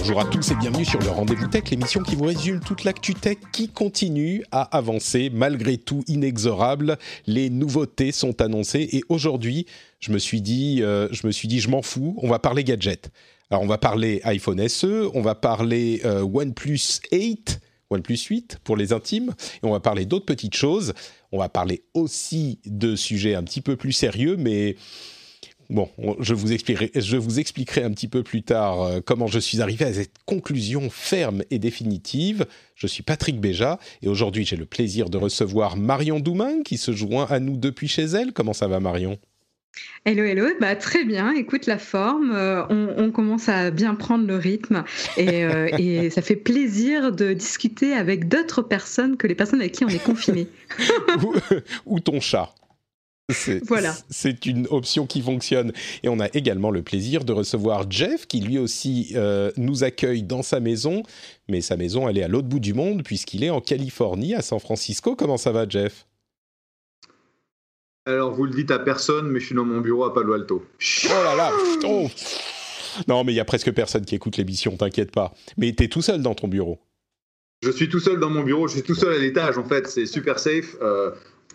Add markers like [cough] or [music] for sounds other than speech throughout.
Bonjour à tous et bienvenue sur le Rendez-vous Tech, l'émission qui vous résume toute l'actu tech qui continue à avancer malgré tout inexorable. Les nouveautés sont annoncées et aujourd'hui, je me suis dit, euh, je me suis dit, je m'en fous, on va parler gadget. Alors on va parler iPhone SE, on va parler euh, OnePlus 8, OnePlus 8 pour les intimes, et on va parler d'autres petites choses. On va parler aussi de sujets un petit peu plus sérieux, mais Bon, je vous, expliquerai, je vous expliquerai un petit peu plus tard euh, comment je suis arrivé à cette conclusion ferme et définitive. Je suis Patrick Béja et aujourd'hui j'ai le plaisir de recevoir Marion Doumain qui se joint à nous depuis chez elle. Comment ça va Marion? Hello, hello, bah, très bien, écoute la forme, euh, on, commence à bien prendre le rythme et, euh, [laughs] et ça fait plaisir de discuter avec d'autres personnes que les personnes avec qui on est confiné. [laughs] ou ton chat. [laughs] Voilà. C'est une option qui fonctionne. Et on a également le plaisir de recevoir Jeff, qui lui aussi euh, nous accueille dans sa maison. Mais sa maison, elle est à l'autre bout du monde, puisqu'il est en Californie, à San Francisco. Comment ça va, Jeff? Alors, vous le dites à personne, mais je suis dans mon bureau à Palo Alto. Oh là là oh. Non, mais il y a presque personne qui écoute l'émission, t'inquiète pas. Mais tu es tout seul dans ton bureau? Je suis tout seul dans mon bureau, je suis tout seul à l'étage en fait, c'est super safe. Euh,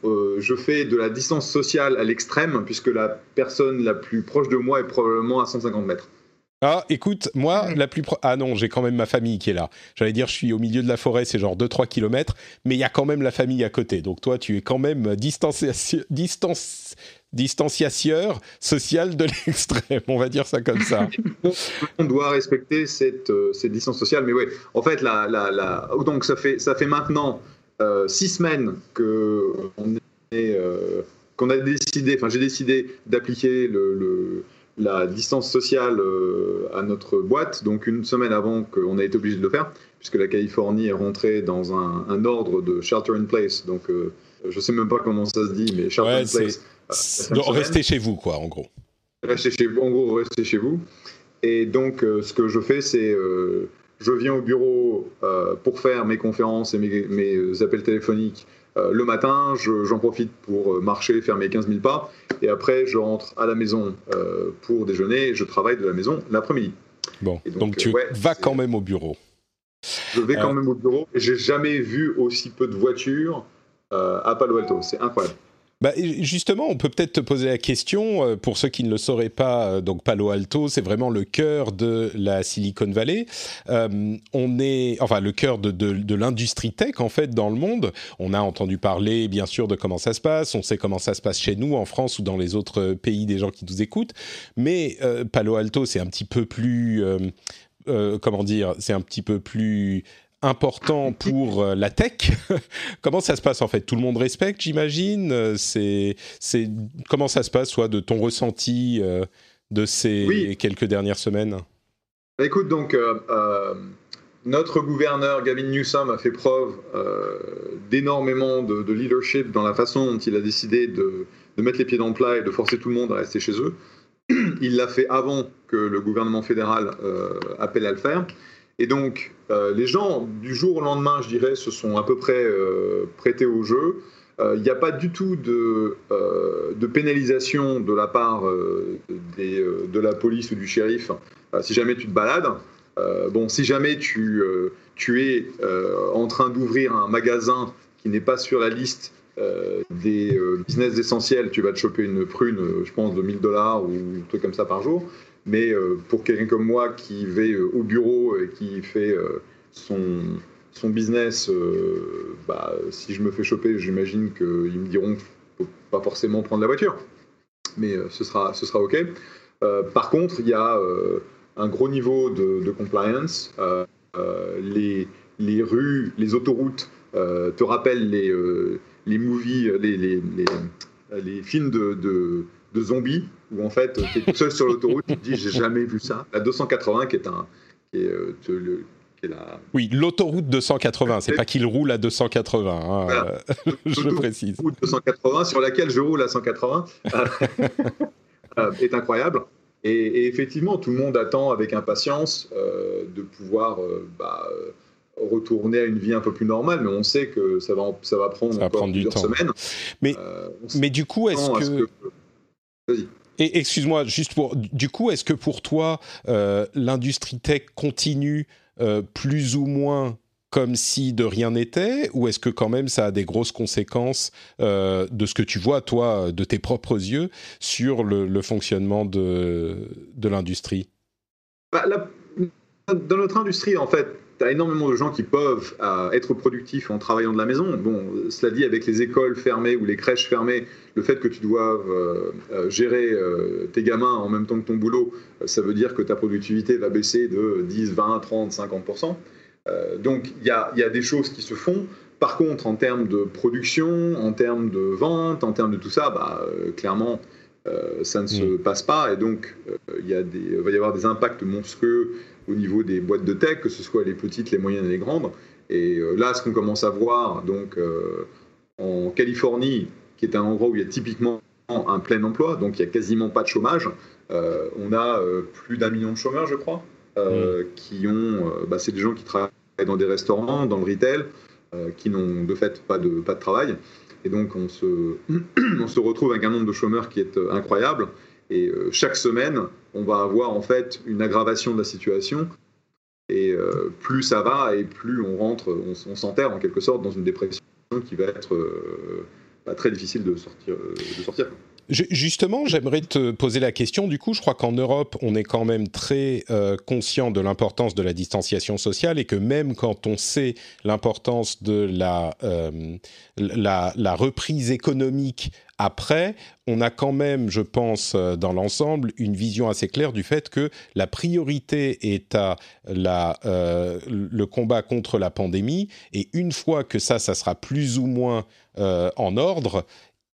euh, je fais de la distance sociale à l'extrême, puisque la personne la plus proche de moi est probablement à 150 mètres. Ah, écoute, moi, la plus Ah non, j'ai quand même ma famille qui est là. J'allais dire, je suis au milieu de la forêt, c'est genre 2-3 km, mais il y a quand même la famille à côté. Donc toi, tu es quand même distanciation, distance, distanciateur social de [laughs] l'extrême, on va dire ça comme ça. [laughs] on doit respecter cette, euh, cette distance sociale, mais oui, en fait, la, la, la... donc ça fait, ça fait maintenant euh, six semaines que euh, qu'on a décidé, enfin j'ai décidé d'appliquer le, la distance sociale euh, à notre boîte, donc une semaine avant qu'on a été obligé de le faire, puisque la Californie est rentrée dans un, ordre de shelter in place, donc je sais même pas comment ça se dit, mais shelter in place. restez chez vous, quoi, en gros. Restez chez, en gros, restez chez vous. Et donc, ce que je fais, c'est je viens au bureau euh, pour faire mes conférences et mes, appels téléphoniques euh, le matin, j'en profite pour marcher, faire mes 15 000 pas, et après je rentre à la maison euh, pour déjeuner et je travaille de la maison l'après-midi. Bon, donc, tu vas quand même au bureau. Je vais quand même au bureau, et j'ai jamais vu aussi peu de voitures à Palo Alto, c'est incroyable. Bah, justement, on peut peut-être te poser la question, euh, pour ceux qui ne le sauraient pas, euh, donc Palo Alto, c'est vraiment le cœur de la Silicon Valley. Euh, on est, enfin, le cœur de, de, l'industrie tech, en fait, dans le monde. On a entendu parler, bien sûr, de comment ça se passe. On sait comment ça se passe chez nous, en France ou dans les autres pays des gens qui nous écoutent. Mais Palo Alto, c'est un petit peu plus... comment dire, c'est un petit peu plus important [laughs] pour euh, la tech. [laughs] comment ça se passe en fait? Tout le monde respecte, j'imagine? Euh, c'est, c'est comment ça se passe, soit de ton ressenti euh, de ces quelques dernières semaines? Bah, écoute, donc notre gouverneur Gavin Newsom a fait preuve d'énormément de, leadership dans la façon dont il a décidé de, de, mettre les pieds dans le plat et de forcer tout le monde à rester chez eux. [clears throat] il l'a fait avant que le gouvernement fédéral appelle à le faire. Et donc, euh, les gens, du jour au lendemain, je dirais, se sont à peu près euh, prêtés au jeu. Il n'y a pas du tout de, euh, pénalisation de la part de la police ou du shérif si jamais tu te balades. bon, si jamais tu, tu es en train d'ouvrir un magasin qui n'est pas sur la liste des business essentiels, tu vas te choper une prune, je pense, de 1000 dollars ou un truc comme ça par jour. Mais euh, pour quelqu'un comme moi qui va euh, au bureau et qui fait euh, son, son business, bah, si je me fais choper, j'imagine qu'ils me diront qu'il ne faut pas forcément prendre la voiture. Mais ce, sera, ce sera OK. par contre, il y a un gros niveau de, compliance. les, les rues, les autoroutes te rappellent les, les les, films de, de, zombies, où en fait, tu es tout seul sur l'autoroute, tu te dis, j'ai jamais vu ça. La 280, qui est un. Qui est, le, oui, l'autoroute 280, c'est pas qu'il roule à 280, hein, [laughs] je précise. L'autoroute 280 sur laquelle je roule à 180 [laughs] euh, est incroyable. Et, effectivement, tout le monde attend avec impatience euh, de pouvoir euh, bah, retourner à une vie un peu plus normale, mais on sait que ça va, ça va prendre encore plusieurs semaines. Mais, mais du coup, est-ce que... Vas-y. Et excuse-moi, juste pour. Du coup, est-ce que pour toi, l'industrie tech continue euh, plus ou moins comme si de rien n'était ou est-ce que quand même ça a des grosses conséquences euh, de ce que tu vois toi de tes propres yeux sur le, fonctionnement de, de l'industrie? Bah, Dans notre industrie en fait tu as énormément de gens qui peuvent euh, être productifs en travaillant de la maison. Bon, cela dit, avec les écoles fermées ou les crèches fermées, le fait que tu doives euh, euh, gérer tes gamins en même temps que ton boulot, ça veut dire que ta productivité va baisser de 10, 20, 30, 50%. donc, il y a, y a, des choses qui se font. Par contre, en termes de production, en termes de vente, en termes de tout ça, bah, clairement, ça ne se mm. passe pas. Et donc, il y va y avoir des impacts monstrueux au niveau des boîtes de tech, que ce soit les petites, les moyennes et les grandes. Et euh, là, ce qu'on commence à voir, donc euh, en Californie, qui est un endroit où il y a typiquement un plein emploi, donc il n'y a quasiment pas de chômage. Euh, on a plus d'un million de chômeurs, je crois, mm. qui ont. Bah, c'est des gens qui travaillent dans des restaurants, dans le retail, qui n'ont de fait pas de, pas de travail. Et donc [clears throat] on se, retrouve avec un nombre de chômeurs qui est incroyable. Et euh, chaque semaine, on va avoir en fait une aggravation de la situation. Et euh, plus ça va et plus on rentre, on, s'enterre en quelque sorte dans une dépression qui va être euh, très difficile. De sortir. Justement, j'aimerais te poser la question. Du coup, je crois qu'en Europe, on est quand même très euh, conscient de l'importance de la distanciation sociale et que même quand on sait l'importance de la, euh, la, reprise économique après, on a quand même, je pense, euh, dans l'ensemble, une vision assez claire du fait que la priorité est à la, le combat contre la pandémie et une fois que ça, ça sera plus ou moins en ordre,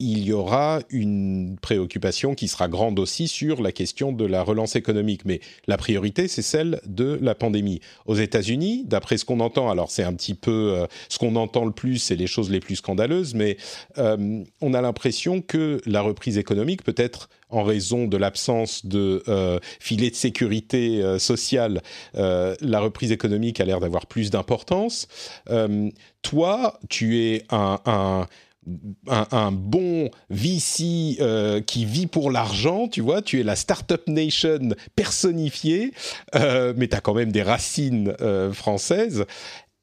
il y aura une préoccupation qui sera grande aussi sur la question de la relance économique. Mais la priorité, c'est celle de la pandémie. Aux États-Unis, d'après ce qu'on entend, alors c'est un petit peu euh, ce qu'on entend le plus, c'est les choses les plus scandaleuses, mais euh, on a l'impression que la reprise économique, peut-être en raison de l'absence de euh, filet de sécurité sociale, la reprise économique a l'air d'avoir plus d'importance. toi, tu es un, bon VC euh, qui vit pour l'argent, tu vois, tu es la Startup Nation personnifiée, euh, mais tu as quand même des racines euh, françaises.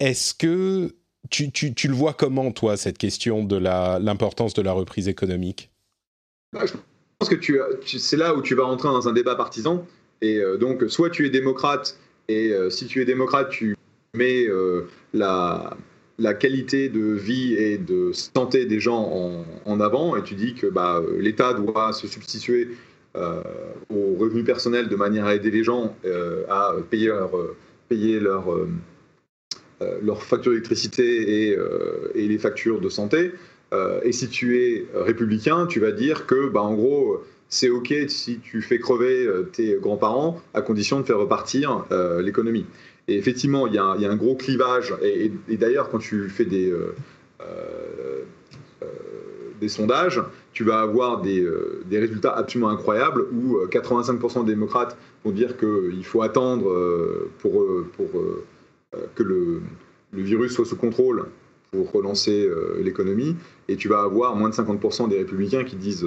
Est-ce que tu, le vois comment, toi, cette question de l'importance de la reprise économique? Bah, Je pense que c'est là où tu vas rentrer dans un débat partisan. Et donc, soit tu es démocrate, et si tu es démocrate, tu mets la la qualité de vie et de santé des gens en, avant, et tu dis que bah, l'État doit se substituer euh, aux revenus personnels de manière à aider les gens euh, à payer leur, payer euh, d'électricité et, et, les factures de santé. et si tu es républicain, tu vas dire que, bah, en gros, c'est OK si tu fais crever tes grands-parents à condition de faire repartir l'économie. Et effectivement, il y, a un gros clivage. Et, d'ailleurs, quand tu fais des, euh, euh, euh, des sondages, tu vas avoir des, résultats absolument incroyables où 85% des démocrates vont dire qu'il faut attendre pour, que le, virus soit sous contrôle pour relancer l'économie, et tu vas avoir moins de 50% des républicains qui disent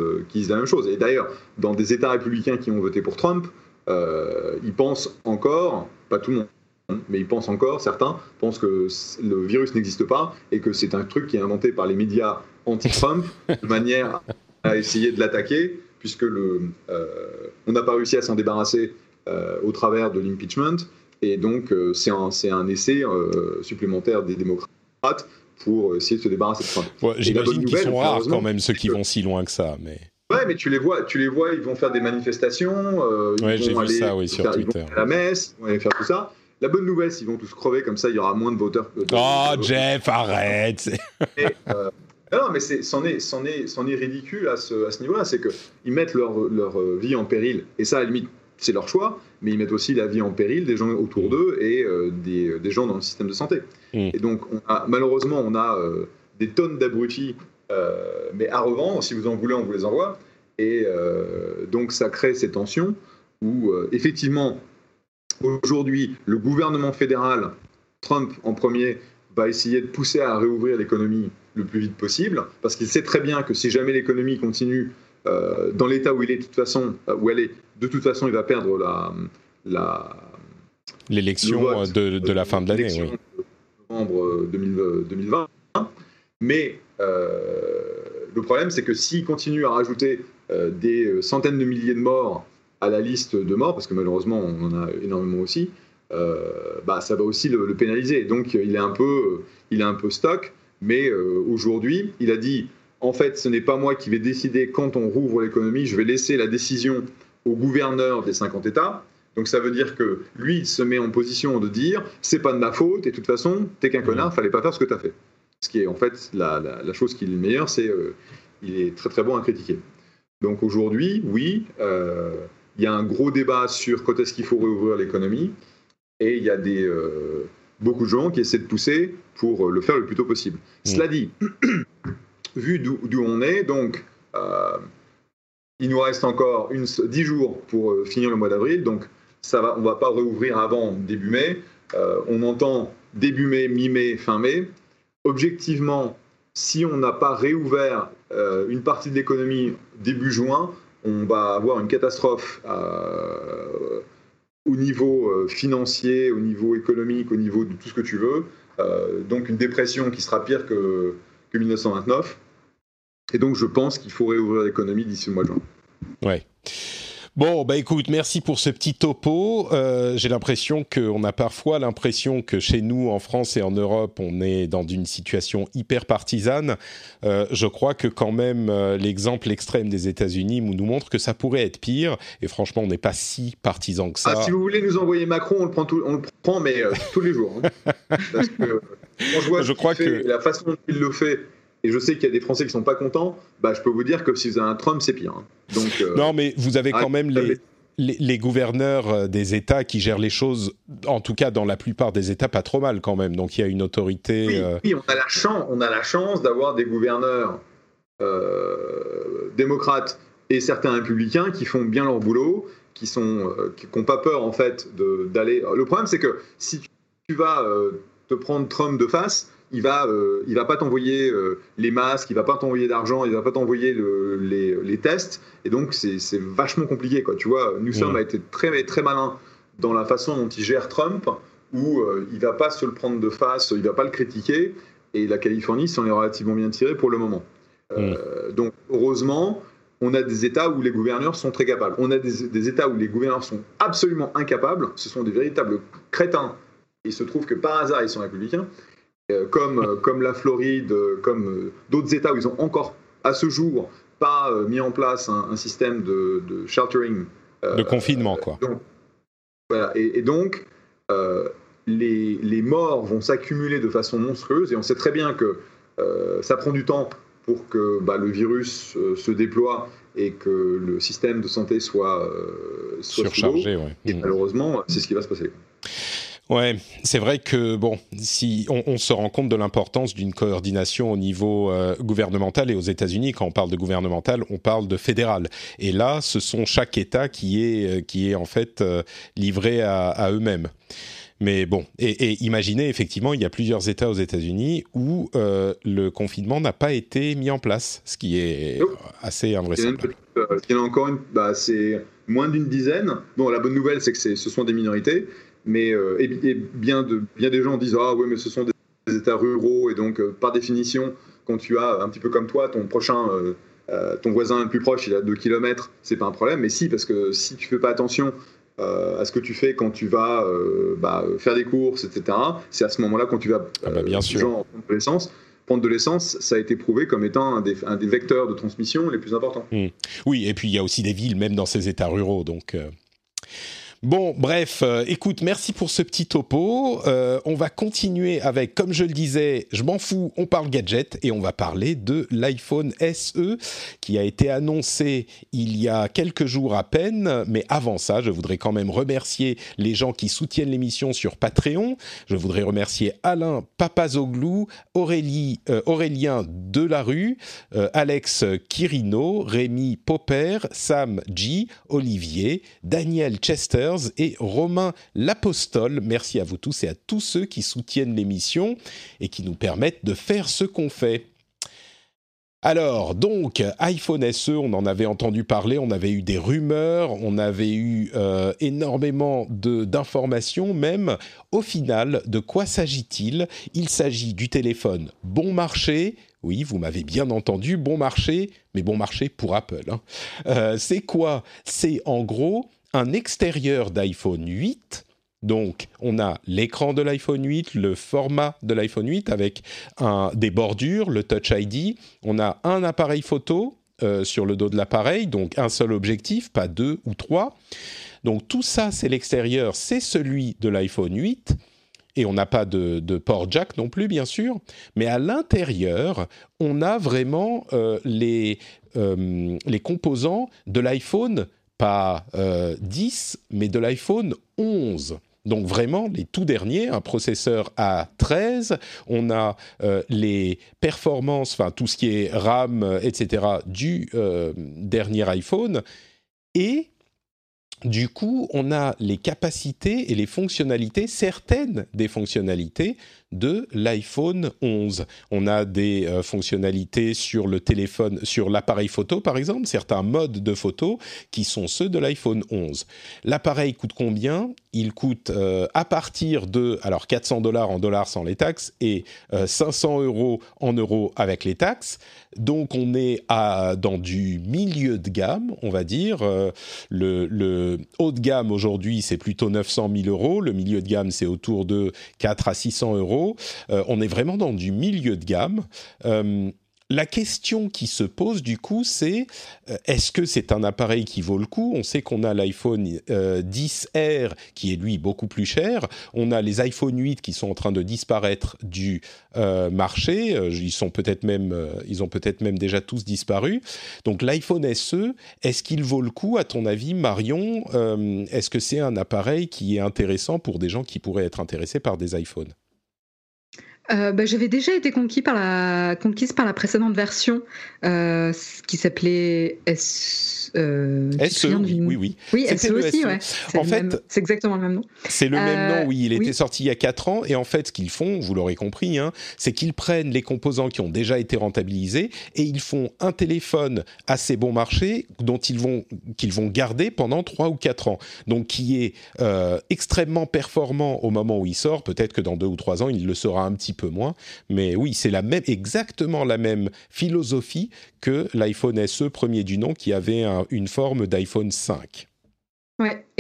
la même chose. Et d'ailleurs, dans des États républicains qui ont voté pour Trump, ils pensent encore, pas tout le monde, mais ils pensent encore, certains pensent que le virus n'existe pas et que c'est un truc qui est inventé par les médias anti-Trump de manière à essayer de l'attaquer, puisque le, euh, on n'a pas réussi à s'en débarrasser euh, au travers de l'impeachment, et donc euh, c'est un, un, essai supplémentaire des démocrates pour essayer de se débarrasser de Trump. J'imagine qu'ils sont rares quand même ceux qui vont si loin que ça, mais. Ouais, mais tu les vois, tu les vois, ils vont faire des manifestations, ouais, j'ai vu ça, oui, sur Twitter. Ils vont à la messe, ils vont aller faire tout ça. La bonne nouvelle, s'ils vont tous crever, comme ça, il y aura moins de voteurs. oh, Jeff, arrête et, euh, Non, mais c'en est, c'en est, c'en est ridicule à ce, à ce niveau-là. C'est qu'ils mettent leur, leur vie en péril. Et ça, à la limite, c'est leur choix, mais ils mettent aussi la vie en péril des gens autour d'eux et euh, des, des, gens dans le système de santé. Mm. Et donc, on a, malheureusement, on a euh, des tonnes d'abrutis, euh, mais à revendre, si vous en voulez, on vous les envoie. Et donc, ça crée ces tensions où, effectivement, aujourd'hui, le gouvernement fédéral, Trump en premier, va essayer de pousser à réouvrir l'économie le plus vite possible, parce qu'il sait très bien que si jamais l'économie continue dans l'état où il est de toute façon, où elle est, de toute façon, il va perdre la, la l'élection de, de, la fin de l'année, oui. novembre 2020. Mais euh, le problème, c'est que s'il continue à rajouter euh, des centaines de milliers de morts à la liste de morts, parce que malheureusement on en a énormément aussi, euh, bah, ça va aussi le, pénaliser. Donc il est un peu, il est un peu stock. Mais aujourd'hui, il a dit en fait, ce n'est pas moi qui vais décider quand on rouvre l'économie. Je vais laisser la décision au gouverneur des 50 États. Donc ça veut dire que lui, il se met en position de dire c'est pas de ma faute et de toute façon, t'es qu'un connard, fallait pas faire ce que t'as fait. Ce qui est en fait la, chose qui est le meilleur, c'est euh, il est très très bon à critiquer. Donc aujourd'hui, oui, euh, il y a un gros débat sur quand est-ce qu'il faut réouvrir l'économie et il y a des, euh, beaucoup de gens qui essaient de pousser pour le faire le plus tôt possible. Cela dit, [clears throat] vu d'où on est, donc il nous reste encore une, 10 jours pour euh, finir le mois d'avril, donc ça va, on ne va pas rouvrir avant début mai. Euh, on entend début mai, mi-mai, fin mai. Objectivement, si on n'a pas réouvert euh, une partie de l'économie début juin, on va avoir une catastrophe au niveau financier, au niveau économique, au niveau de tout ce que tu veux. donc une dépression qui sera pire que, que 1929. Et donc, je pense qu'il faut réouvrir l'économie d'ici le mois de juin. Ouais. Bon, bah écoute, merci pour ce petit topo. Euh, j'ai l'impression qu'on a parfois l'impression que chez nous, en France et en Europe, on est dans une situation hyper partisane. Euh, je crois que quand même euh, l'exemple extrême des États-Unis nous montre que ça pourrait être pire. Et franchement, on n'est pas si partisan que ça. Ah, si vous voulez nous envoyer Macron, on le prend, on le prend mais tous les jours. Hein. [laughs] Parce que je, crois que la façon dont il le fait et je sais qu'il y a des Français qui sont pas contents, bah, je peux vous dire que si vous avez un Trump, c'est pire. Hein. Donc, euh, non, mais vous avez quand même les, les, gouverneurs euh, des États qui gèrent les choses, en tout cas dans la plupart des États, pas trop mal quand même. Donc il y a une autorité. Oui, euh, oui on, a la chance, on a la chance d'avoir des gouverneurs démocrates et certains républicains qui font bien leur boulot, qui sont, qui n'ont pas peur en fait d'aller. Le problème, c'est que si tu vas te prendre Trump de face, il va, euh, il va pas t'envoyer euh, les masques, il va pas t'envoyer d'argent, il va pas t'envoyer les, les, tests, et donc c'est vachement compliqué, quoi. Tu vois, Newsom a été très, très malin dans la façon dont il gère Trump, où euh, il va pas se le prendre de face, il va pas le critiquer, et la Californie s'en est relativement bien tirée pour le moment. donc heureusement, on a des États où les gouverneurs sont très capables. On a des, des États où les gouverneurs sont absolument incapables. Ce sont des véritables crétins. Il se trouve que par hasard, ils sont républicains. Euh, comme, euh, comme la Floride, euh, comme d'autres États où ils ont encore, à ce jour, pas mis en place un, système de, sheltering. de confinement, quoi. voilà, et, donc, les, les, morts vont s'accumuler de façon monstrueuse, et on sait très bien que ça prend du temps pour que bah, le virus se déploie et que le système de santé soit, surchargé. Et malheureusement, c'est ce qui va se passer. Ouais, c'est vrai que bon, si on, se rend compte de l'importance d'une coordination au niveau euh, gouvernemental et aux États-Unis, quand on parle de gouvernemental, on parle de fédéral. Et là, ce sont chaque État qui est euh, qui est en fait euh, livré à, eux-mêmes. Mais bon, et, imaginez effectivement, il y a plusieurs États aux États-Unis où le confinement n'a pas été mis en place, ce qui est assez invraisemblable. Il y en a encore une, bah, c'est moins d'une dizaine. Bon, la bonne nouvelle, c'est que ce sont des minorités mais euh, et, bien, de, bien des gens disent ah oui mais ce sont des, États ruraux et donc euh, par définition quand tu as un petit peu comme toi ton prochain euh, ton voisin le plus proche il a 2 km c'est pas un problème mais si parce que si tu fais pas attention à ce que tu fais quand tu vas bah, faire des courses etc c'est à ce moment là quand tu vas ah bah, bien sûr. prendre de l'essence prendre de l'essence, ça a été prouvé comme étant un des, un des, vecteurs de transmission les plus importants. Mmh. Oui, et puis il y a aussi des villes, même dans ces États ruraux. Donc, Bon, bref, euh, écoute, merci pour ce petit topo. Euh, on va continuer avec, comme je le disais, je m'en fous, on parle gadget et on va parler de l'iPhone SE qui a été annoncé il y a quelques jours à peine. Mais avant ça, je voudrais quand même remercier les gens qui soutiennent l'émission sur Patreon. Je voudrais remercier Alain Papazoglou, Aurélie, euh, Aurélien Delarue, Alex Quirino, Rémi Popper, Sam G, Olivier, Daniel Chester, et Romain L'Apostole. Merci à vous tous et à tous ceux qui soutiennent l'émission et qui nous permettent de faire ce qu'on fait. Alors, donc, iPhone SE, on en avait entendu parler, on avait eu des rumeurs, on avait eu euh, énormément d'informations même. Au final, de quoi s'agit-il? Il s'agit du téléphone bon marché. Oui, vous m'avez bien entendu, bon marché, mais bon marché pour Apple. Hein. Euh, c'est quoi? C'est en gros un extérieur d'iPhone 8. Donc, on a l'écran de l'iPhone 8, le format de l'iPhone 8 avec des bordures, le Touch ID. On a un appareil photo euh, sur le dos de l'appareil, donc un seul objectif, pas deux ou trois. Donc, tout ça, c'est l'extérieur, c'est celui de l'iPhone 8 et on n'a pas de, port jack non plus, bien sûr, mais à l'intérieur, on a vraiment euh, les, euh, les composants de l'iPhone pas 10, euh, mais de l'iPhone 11. Donc vraiment les tout derniers, un processeur A13, on a euh, les performances, enfin tout ce qui est RAM, etc. du euh, dernier iPhone, et du coup on a les capacités et les fonctionnalités, certaines des fonctionnalités de l'iPhone 11. On a des euh, fonctionnalités sur le téléphone, sur l'appareil photo par exemple, certains modes de photo qui sont ceux de l'iPhone 11. L'appareil coûte combien? Il coûte euh, à partir de alors 400 dollars en dollars sans les taxes et 500 euh, euros en euros avec les taxes. Donc on est dans du milieu de gamme, on va dire. Le, le haut de gamme aujourd'hui c'est plutôt 900 000 euros. Le milieu de gamme c'est autour de 4 à 600 euros euh, on est vraiment dans du milieu de gamme. Euh, la question qui se pose du coup, c'est euh, est-ce que c'est un appareil qui vaut le coup? On sait qu'on a l'iPhone 10R qui est lui beaucoup plus cher. On a les iPhone 8 qui sont en train de disparaître du marché. Ils sont peut-être même, ils ont peut-être même déjà tous disparu. Donc l'iPhone SE, est-ce qu'il vaut le coup? À ton avis, Marion Est-ce que c'est un appareil qui est intéressant pour des gens qui pourraient être intéressés par des iPhones? Euh, bah, j'avais déjà été conquis par la, conquise par la précédente version euh, qui s'appelait S. Euh, SE, oui, oui, oui. Oui, SE aussi, ouais. En fait, c'est exactement le même nom. C'est le même nom, oui. Il était sorti il y a 4 ans. Et en fait, ce qu'ils font, vous l'aurez compris, hein, c'est qu'ils prennent les composants qui ont déjà été rentabilisés et ils font un téléphone assez bon marché dont ils vont, qu'ils vont garder pendant 3 ou 4 ans. Donc, qui est extrêmement performant au moment où il sort. Peut-être que dans 2 ou 3 ans, il le sera un petit peu moins. Mais oui, c'est la même, exactement la même philosophie que l'iPhone SE premier du nom qui avait une forme d'iPhone 5.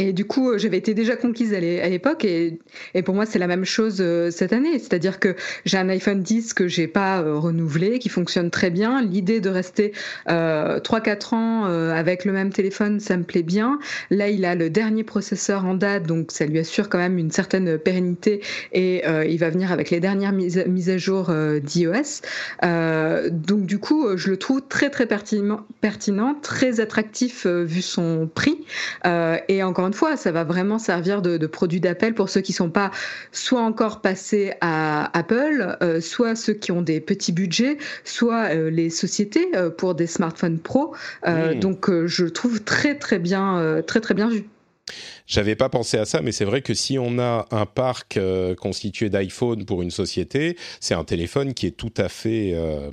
Et du coup, euh, j'avais été déjà conquise à l'époque, et, pour moi, c'est la même chose euh, cette année. C'est-à-dire que j'ai un iPhone 10 que j'ai pas euh, renouvelé, qui fonctionne très bien. L'idée de rester euh, 3-4 ans avec le même téléphone, ça me plaît bien. Là, il a le dernier processeur en date, donc ça lui assure quand même une certaine pérennité, et il va venir avec les dernières mises, à jour d'iOS. donc du coup, je le trouve très très pertinent, pertinent très attractif vu son prix. Et encore une fois, ça va vraiment servir de, produit d'appel pour ceux qui sont pas soit encore passés à Apple, euh, soit ceux qui ont des petits budgets, soit euh, les sociétés euh, pour des smartphones pro. Donc, je trouve très très bien, très très bien vu. J'avais pas pensé à ça, mais c'est vrai que si on a un parc euh, constitué d'iPhone pour une société, c'est un téléphone qui est tout à fait, euh,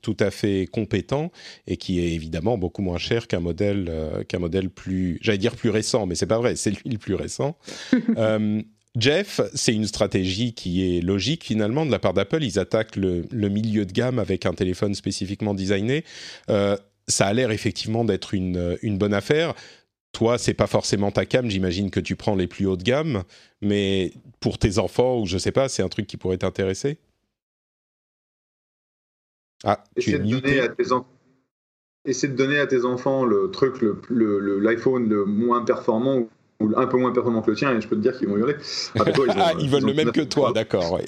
tout à fait compétent et qui est évidemment beaucoup moins cher qu'un modèle, euh, qu'un modèle plus, j'allais dire plus récent, mais c'est pas vrai, c'est lui le plus récent. [laughs] Jeff, c'est une stratégie qui est logique finalement de la part d'Apple. Ils attaquent le, le, milieu de gamme avec un téléphone spécifiquement designé. ça a l'air effectivement d'être une, une bonne affaire toi, c'est pas forcément ta cam, j'imagine que tu prends les plus hauts de gamme, mais pour tes enfants ou je sais pas, c'est un truc qui pourrait t'intéresser? Ah, tu es de donner à tes enfants. Essaie de donner à tes enfants le truc, l'iPhone le, le, moins performant un peu moins performants que le tien, et je peux te dire qu'ils vont hurler. [laughs] ils, veulent le même que toi, d'accord.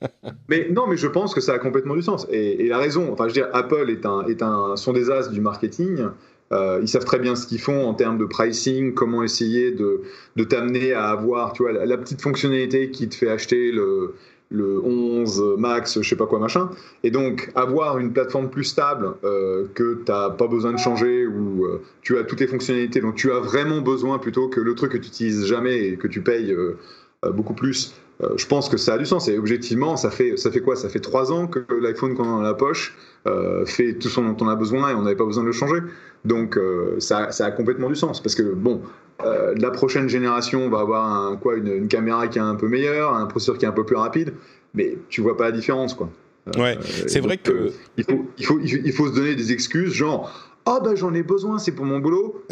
[laughs] mais non, mais je pense que ça a complètement du sens. Et, et la raison, enfin, je veux dire, Apple est un, est un, sont des as du marketing. Euh, ils savent très bien ce qu'ils font en termes de pricing, comment essayer de, de t'amener à avoir, tu vois, la, petite fonctionnalité qui te fait acheter le, le 11 Max, je sais pas quoi machin. Et donc avoir une plateforme plus stable euh, que tu n'as pas besoin de changer ou euh, tu as toutes les fonctionnalités, donc tu as vraiment besoin plutôt que le truc que tu n'utilises jamais et que tu payes beaucoup plus. Je pense que ça a du sens. Et objectivement, ça fait, ça fait quoi? Ça fait trois ans que l'iPhone qu'on a dans la poche fait tout ce dont on a besoin et on n'avait pas besoin de le changer. Donc ça, ça, a complètement du sens. Parce que bon, euh, la prochaine génération va avoir un, quoi, une, caméra qui est un peu meilleure, un processeur qui est un peu plus rapide, mais tu vois pas la différence. Quoi. Euh, ouais, c'est vrai que. Euh, il, faut, il, faut, il, faut, se donner des excuses, genre. Ah oh, j'en ai besoin, c'est pour mon boulot,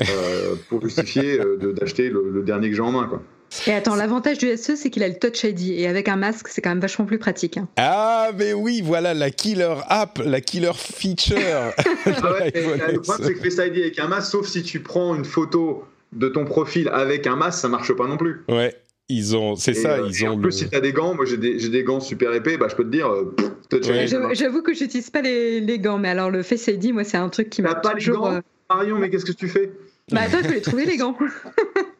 pour justifier d'acheter le, dernier que j'ai en main. Quoi. Et attends, l'avantage du SE, c'est qu'il a le Touch ID. Et avec un masque, c'est quand même vachement plus pratique. Hein. Ah, mais oui, voilà la killer app, la killer feature. [laughs] ah ouais, le problème, c'est que Face ID avec un masque, sauf si tu prends une photo de ton profil avec un masque, ça marche pas non plus. Ouais. Ils ont, c'est ça, euh, ils ont. En plus, si tu as des gants, moi j'ai des, des, gants super épais, bah je peux te dire. Euh, j'avoue que j'utilise pas les, les, gants, mais alors le Face ID, moi c'est un truc qui m'a pas les gants, euh, Marion, mais qu'est-ce que tu fais? Bah attends, je vais les trouver les gants. [laughs]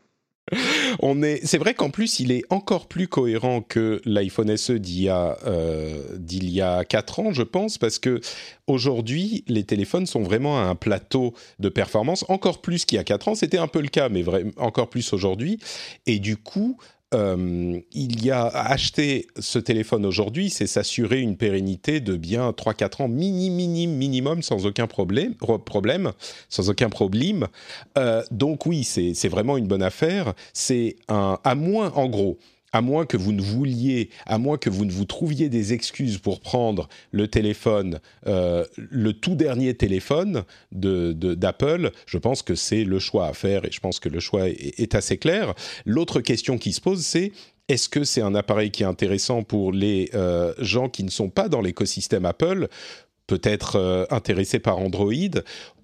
[laughs] On est, c'est vrai qu'en plus, il est encore plus cohérent que l'iPhone SE d'il y a euh, d'il y a quatre ans, je pense, parce que aujourd'hui, les téléphones sont vraiment à un plateau de performance encore plus qu'il y a quatre ans. C'était un peu le cas, mais encore plus aujourd'hui. Et du coup, euh, il y a acheter ce téléphone aujourd'hui, c'est s'assurer une pérennité de bien 3-4 ans mini, mini, minimum sans aucun problème, problème sans aucun problème. Euh, donc oui, c'est vraiment une bonne affaire. C'est un, à moins, en gros, à moins que vous ne vouliez, à moins que vous ne vous trouviez des excuses pour prendre le téléphone, euh, le tout dernier téléphone d'Apple, je pense que c'est le choix à faire et je pense que le choix est, assez clair. L'autre question qui se pose, c'est est-ce que c'est un appareil qui est intéressant pour les euh, gens qui ne sont pas dans l'écosystème Apple peut-être euh, intéressé par Android,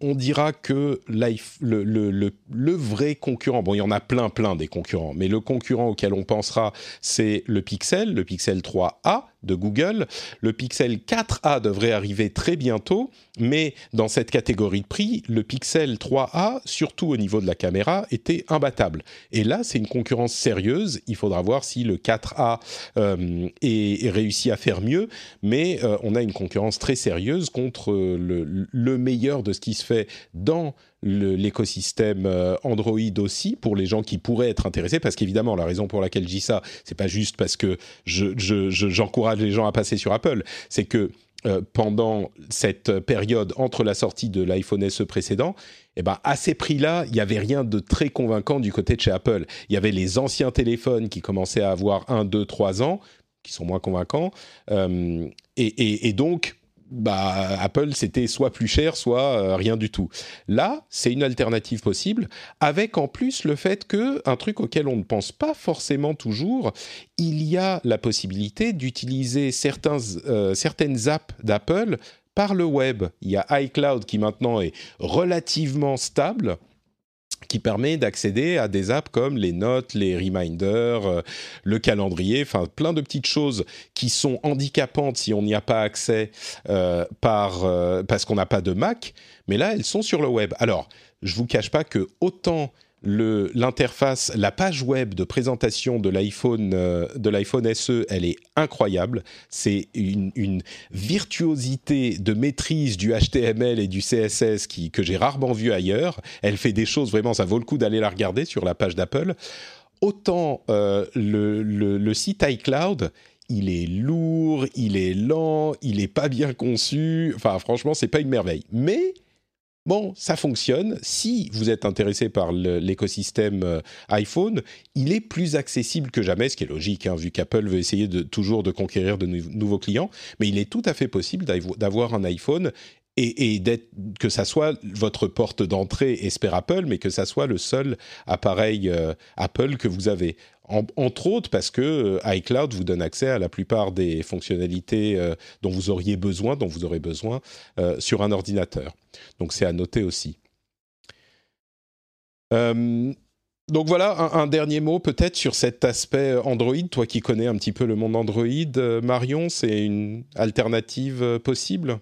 on dira que le, vrai concurrent, bon il y en a plein plein des concurrents, mais le concurrent auquel on pensera c'est le Pixel, le Pixel 3A, de Google. Le Pixel 4a devrait arriver très bientôt, mais dans cette catégorie de prix, le Pixel 3a, surtout au niveau de la caméra, était imbattable. Et là, c'est une concurrence sérieuse. Il faudra voir si le 4a euh, est, réussi à faire mieux, mais euh, on a une concurrence très sérieuse contre le, le meilleur de ce qui se fait dans l'écosystème euh, Android aussi pour les gens qui pourraient être intéressés parce qu'évidemment la raison pour laquelle je dis ça c'est pas juste parce que j'encourage je, les gens à passer sur Apple c'est que euh, pendant cette période entre la sortie de l'iPhone SE précédent, eh ben, à ces prix-là, il n'y avait rien de très convaincant du côté de chez Apple. Il y avait les anciens téléphones qui commençaient à avoir 1, 2, 3 ans, qui sont moins convaincants. Euh, et, et, donc, bah, Apple, c'était soit plus cher, soit euh, rien du tout. Là, c'est une alternative possible, avec en plus le fait que, un truc auquel on ne pense pas forcément toujours, il y a la possibilité d'utiliser certains, euh, certaines apps d'Apple par le web. Il y a iCloud qui maintenant est relativement stable qui permet d'accéder à des apps comme les notes, les reminders, euh, le calendrier, enfin plein de petites choses qui sont handicapantes si on n'y a pas accès euh, euh, parce qu'on n'a pas de Mac, mais là elles sont sur le web. Alors, je vous cache pas que autant l'interface, la page web de présentation de l'iPhone euh, de l'iPhone SE, elle est incroyable. C'est une, virtuosité de maîtrise du HTML et du CSS que j'ai rarement vu ailleurs. Elle fait des choses vraiment, ça vaut le coup d'aller la regarder sur la page d'Apple. Autant euh, le, site iCloud, il est lourd, il est lent, il est pas bien conçu. Enfin, franchement, c'est pas une merveille. Mais Bon, ça fonctionne. Si vous êtes intéressé par l'écosystème euh, iPhone, il est plus accessible que jamais, ce qui est logique, hein, vu qu'Apple veut essayer toujours de conquérir de nouveaux clients. Mais il est tout à fait possible d'avoir un iPhone et, que ça soit votre porte d'entrée, espère Apple, mais que ça soit le seul appareil euh, Apple que vous avez entre autres parce que euh, iCloud vous donne accès à la plupart des fonctionnalités euh, dont vous auriez besoin, dont vous aurez besoin sur un ordinateur. Donc c'est à noter aussi. Donc voilà, un, dernier mot peut-être sur cet aspect Android. Toi qui connais un petit peu le monde Android, Marion, c'est une alternative possible?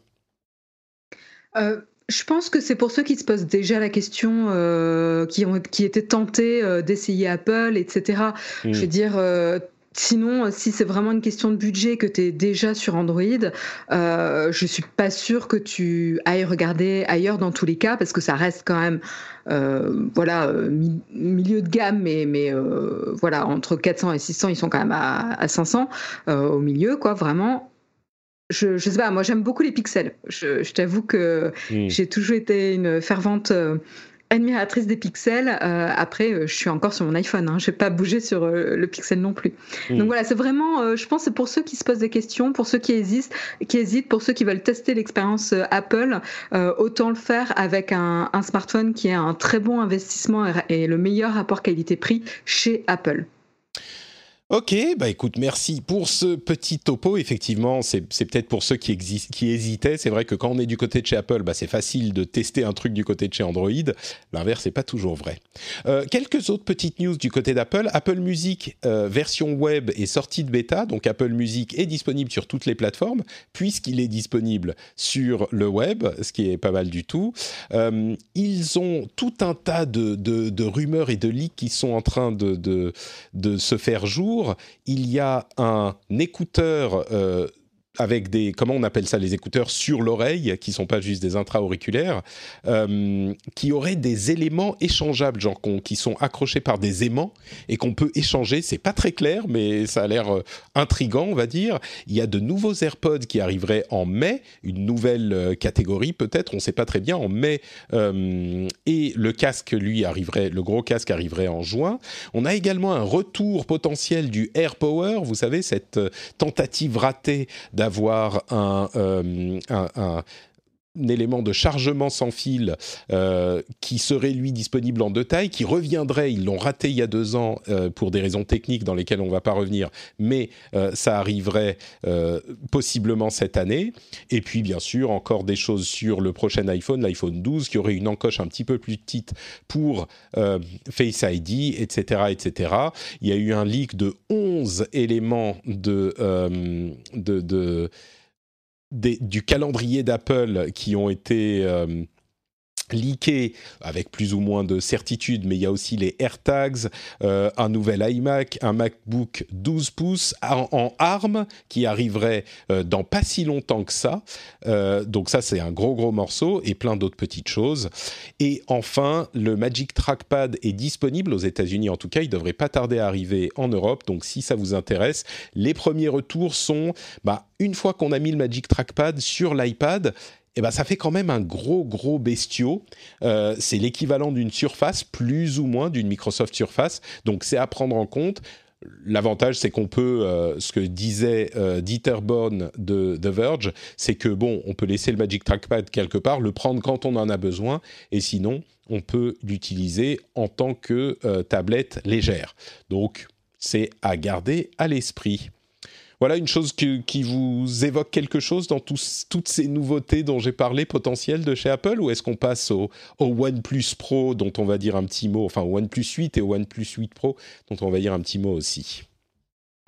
Je pense que c'est pour ceux qui se posent déjà la question, euh, qui, ont, qui étaient tentés euh, d'essayer Apple, etc. Je veux mm. dire, euh, sinon, si c'est vraiment une question de budget, que tu es déjà sur Android, euh, je suis pas sûre que tu ailles regarder ailleurs dans tous les cas, parce que ça reste quand même, voilà, milieu de gamme, mais, mais voilà, entre 400 et 600, ils sont quand même à, à 500 au milieu, quoi, vraiment je, je sais pas, moi j'aime beaucoup les pixels. Je, je t'avoue que j'ai toujours été une fervente euh, admiratrice des pixels. Euh, après, euh, je suis encore sur mon iPhone. Hein. Je n'ai pas bougé sur le pixel non plus. Donc voilà, c'est vraiment, je pense, c'est pour ceux qui se posent des questions, pour ceux qui hésitent, qui hésitent, pour ceux qui veulent tester l'expérience Apple, autant le faire avec un, un, smartphone qui est un très bon investissement et le meilleur rapport qualité-prix chez Apple. Ok, bah écoute, merci pour ce petit topo. Effectivement, c'est peut-être pour ceux qui, hésitaient. C'est vrai que quand on est du côté de chez Apple, bah c'est facile de tester un truc du côté de chez Android. L'inverse n'est pas toujours vrai. Euh, quelques autres petites news du côté d'Apple. Apple Music euh, version web est sortie de bêta, donc Apple Music est disponible sur toutes les plateformes puisqu'il est disponible sur le web, ce qui est pas mal du tout. Euh, ils ont tout un tas de, rumeurs et de leaks qui sont en train de se faire jour il y a un écouteur euh, avec des comment on appelle ça les écouteurs sur l'oreille qui sont pas juste des intra-auriculaires euh, qui auraient des éléments échangeables genre qui sont accrochés par des aimants et qu'on peut échanger. C'est pas très clair mais ça a l'air euh, intrigant on va dire. Il y a de nouveaux AirPods qui arriveraient en mai une nouvelle euh, catégorie peut-être on sait pas très bien en mai et le casque lui arriverait le gros casque arriverait en juin. On a également un retour potentiel du AirPower. Vous savez cette tentative ratée d'avoir euh, un, un, élément de chargement sans fil euh, qui serait lui disponible en deux tailles, qui reviendrait, ils l'ont raté il y a deux ans euh, pour des raisons techniques dans lesquelles on ne va pas revenir, mais ça arriverait possiblement cette année. Et puis bien sûr encore des choses sur le prochain iPhone, l'iPhone 12, qui aurait une encoche un petit peu plus petite pour Face ID, etc., etc. Il y a eu un leak de 11 éléments de, de du calendrier d'Apple qui ont été euh, leaké avec plus ou moins de certitude, mais il y a aussi les AirTags, euh, un nouvel iMac, un MacBook 12 pouces en, ARM qui arriverait euh, dans pas si longtemps que ça. Euh, donc ça, c'est un gros gros morceau et plein d'autres petites choses. Et enfin, le Magic Trackpad est disponible aux États-Unis. En tout cas, il devrait pas tarder à arriver en Europe. Donc si ça vous intéresse, les premiers retours sont, bah, une fois qu'on a mis le Magic Trackpad sur l'iPad, eh ben, ça fait quand même un gros, gros bestiau. Euh, c'est l'équivalent d'une surface, plus ou moins d'une Microsoft Surface. Donc, c'est à prendre en compte. L'avantage, c'est qu'on peut, euh, ce que disait euh, Dieter Born de The Verge, c'est que bon, on peut laisser le Magic Trackpad quelque part, le prendre quand on en a besoin, et sinon, on peut l'utiliser en tant que tablette légère. Donc, c'est à garder à l'esprit. Voilà une chose qui vous évoque quelque chose dans toutes ces nouveautés dont j'ai parlé potentielles de chez Apple ou est-ce qu'on passe au, OnePlus Pro dont on va dire un petit mot, enfin au OnePlus 8 et au OnePlus 8 Pro dont on va dire un petit mot aussi?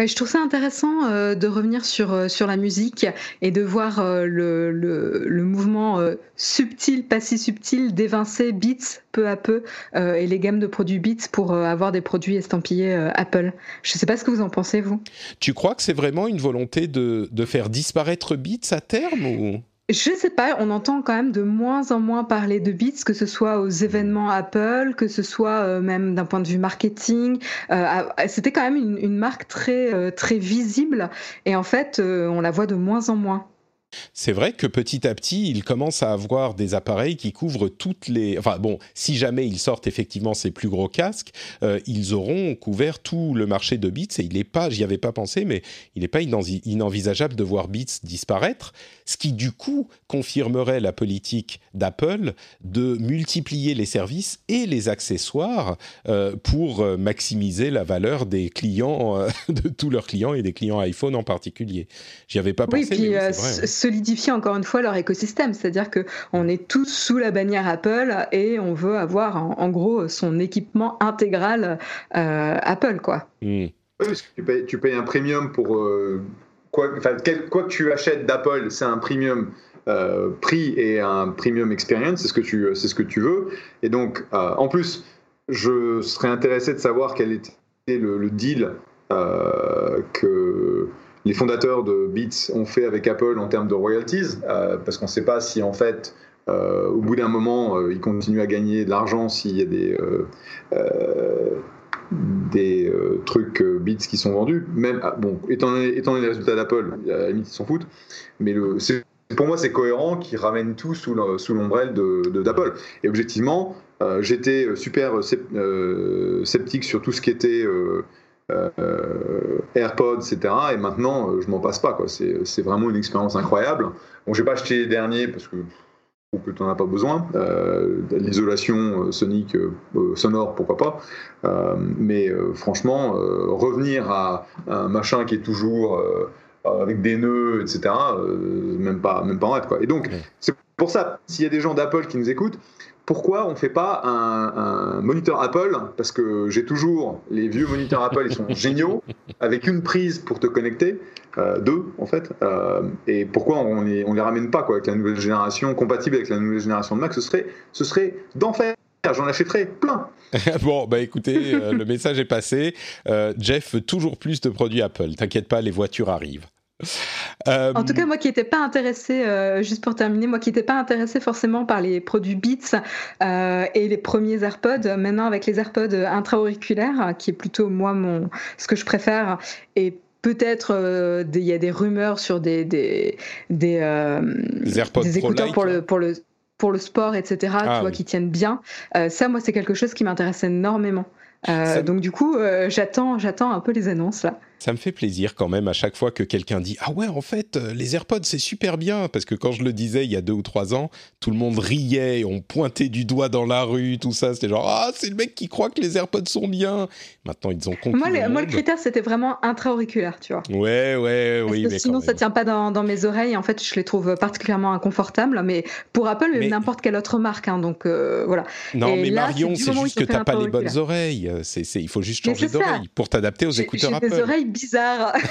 Je trouve ça intéressant euh, de revenir sur, euh, sur la musique et de voir euh, le, le, mouvement subtil, pas si subtil, d'évincer Beats peu à peu et les gammes de produits Beats pour avoir des produits estampillés Apple. Je ne sais pas ce que vous en pensez, vous. Tu crois que c'est vraiment une volonté de, de faire disparaître Beats à terme ou? Je sais pas, on entend quand même de moins en moins parler de Beats, que ce soit aux événements Apple, que ce soit euh, même d'un point de vue marketing. Euh, c'était quand même une, marque très euh, très visible et en fait, on la voit de moins en moins. C'est vrai que petit à petit, ils commencent à avoir des appareils qui couvrent toutes les. Enfin bon, si jamais ils sortent effectivement ces plus gros casques, ils auront couvert tout le marché de Beats. Et il n'est pas, j'y avais pas pensé, mais il n'est pas inenvisageable de voir Beats disparaître. Ce qui du coup confirmerait la politique d'Apple de multiplier les services et les accessoires euh, pour euh, maximiser la valeur des clients, [laughs] de tous leurs clients et des clients iPhone en particulier. J'y avais pas pensé. mais c'est vrai, hein solidifier encore une fois leur écosystème. C'est-à-dire que on est tous sous la bannière Apple et on veut avoir en, gros son équipement intégral euh, Apple, quoi. Hmm. parce que tu payes, un premium pour euh, quoi, que tu achètes d'Apple, c'est un premium. Euh, prix et un premium experience, c'est ce que tu, ce que tu veux. Et donc, en plus, je serais intéressé de savoir quel était le, deal que les fondateurs de Beats ont fait avec Apple en termes de royalties, euh, parce qu'on ne sait pas si en fait, euh, au bout d'un moment, euh, ils continuent à gagner de l'argent s'il y a des, des trucs Beats qui sont vendus. Même, ah, bon, étant donné, étant les résultats d'Apple, à la limite, ils s'en foutent, mais pour moi, c'est cohérent qu'ils ramènent tout sous l'ombrelle d'Apple. Et objectivement, j'étais super sceptique sur tout ce qui était euh, AirPods, etc. Et maintenant, euh, je m'en passe pas. C'est vraiment une expérience incroyable. Bon, j'ai pas acheté les derniers parce que que tu n'en as pas besoin. Euh, l'isolation sonique sonore, pourquoi pas. mais franchement, revenir à, un machin qui est toujours avec des nœuds, etc., même, pas, même pas en Quoi. Et donc, c'est pour ça, s'il y a des gens d'Apple qui nous écoutent, pourquoi on ne fait pas un, moniteur Apple? Parce que j'ai toujours les vieux moniteurs Apple, ils sont [laughs] géniaux, avec une prise pour te connecter, euh, deux en fait. Euh, et pourquoi on les, on les ramène pas quoi, avec la nouvelle génération, compatible avec la nouvelle génération de Mac Ce serait, ce serait d'enfer. J'en achèterais plein. [laughs] bon, bah écoutez, euh, le message est passé. Jeff veut toujours plus de produits Apple. T'inquiète pas, les voitures arrivent. Euh, en tout cas, moi qui n'étais pas intéressé, euh, juste pour terminer, moi qui n'étais pas intéressé forcément par les produits Beats euh, et les premiers AirPods, maintenant avec les AirPods intra-auriculaires, qui est plutôt moi mon, ce que je préfère, et peut-être il y a des rumeurs sur des des des, AirPods des écouteurs pour le pour le pour le sport, etc. tu ah vois, qui tiennent bien. ça, moi, c'est quelque chose qui m'intéresse énormément. Donc du coup, j'attends j'attends un peu les annonces là ça me fait plaisir quand même à chaque fois que quelqu'un dit ah ouais en fait euh, les AirPods c'est super bien. Parce que quand je le disais il y a deux ou trois ans tout le monde riait on pointait du doigt dans la rue tout ça. C'était genre ah c'est le mec qui croit que les AirPods sont bien. Maintenant ils ont compris moi le, moi, le critère c'était vraiment intra-auriculaire tu vois. Ouais ouais oui mais sinon ça tient pas dans, dans, mes oreilles. En fait je les trouve particulièrement inconfortables. Mais pour Apple mais... n'importe quelle autre marque hein, donc euh, voilà. Non mais Marion c'est juste que t'as pas les bonnes oreilles. C'est il faut juste changer d'oreille pour t'adapter aux écouteurs Apple bizarre. [laughs]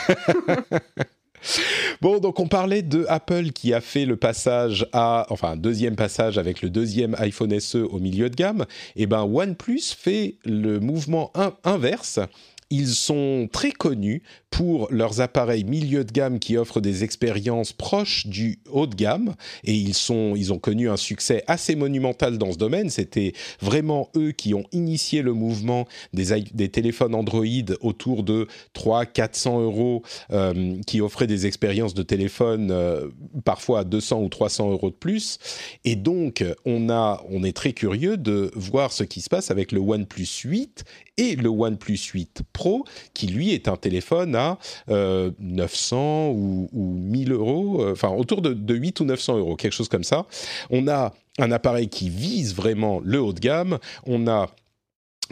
Bon, donc on parlait de Apple qui a fait le passage à, enfin, un deuxième passage avec le deuxième iPhone SE au milieu de gamme. Et eh ben, OnePlus fait le mouvement inverse ils sont très connus pour leurs appareils milieu de gamme qui offrent des expériences proches du haut de gamme. Et ils sont ils ont connu un succès assez monumental dans ce domaine. C'était vraiment eux qui ont initié le mouvement des, des téléphones Android autour de 3 400 euros euh, qui offraient des expériences de téléphone euh, parfois à 200 ou 300 euros de plus. Et donc on a on est très curieux de voir ce qui se passe avec le OnePlus 8 et le OnePlus 8 Pro, qui lui est un téléphone à 900 euh, ou, 1000 euros, euh, enfin autour de, de 8 ou 900 euros, quelque chose comme ça. On a un appareil qui vise vraiment le haut de gamme. On a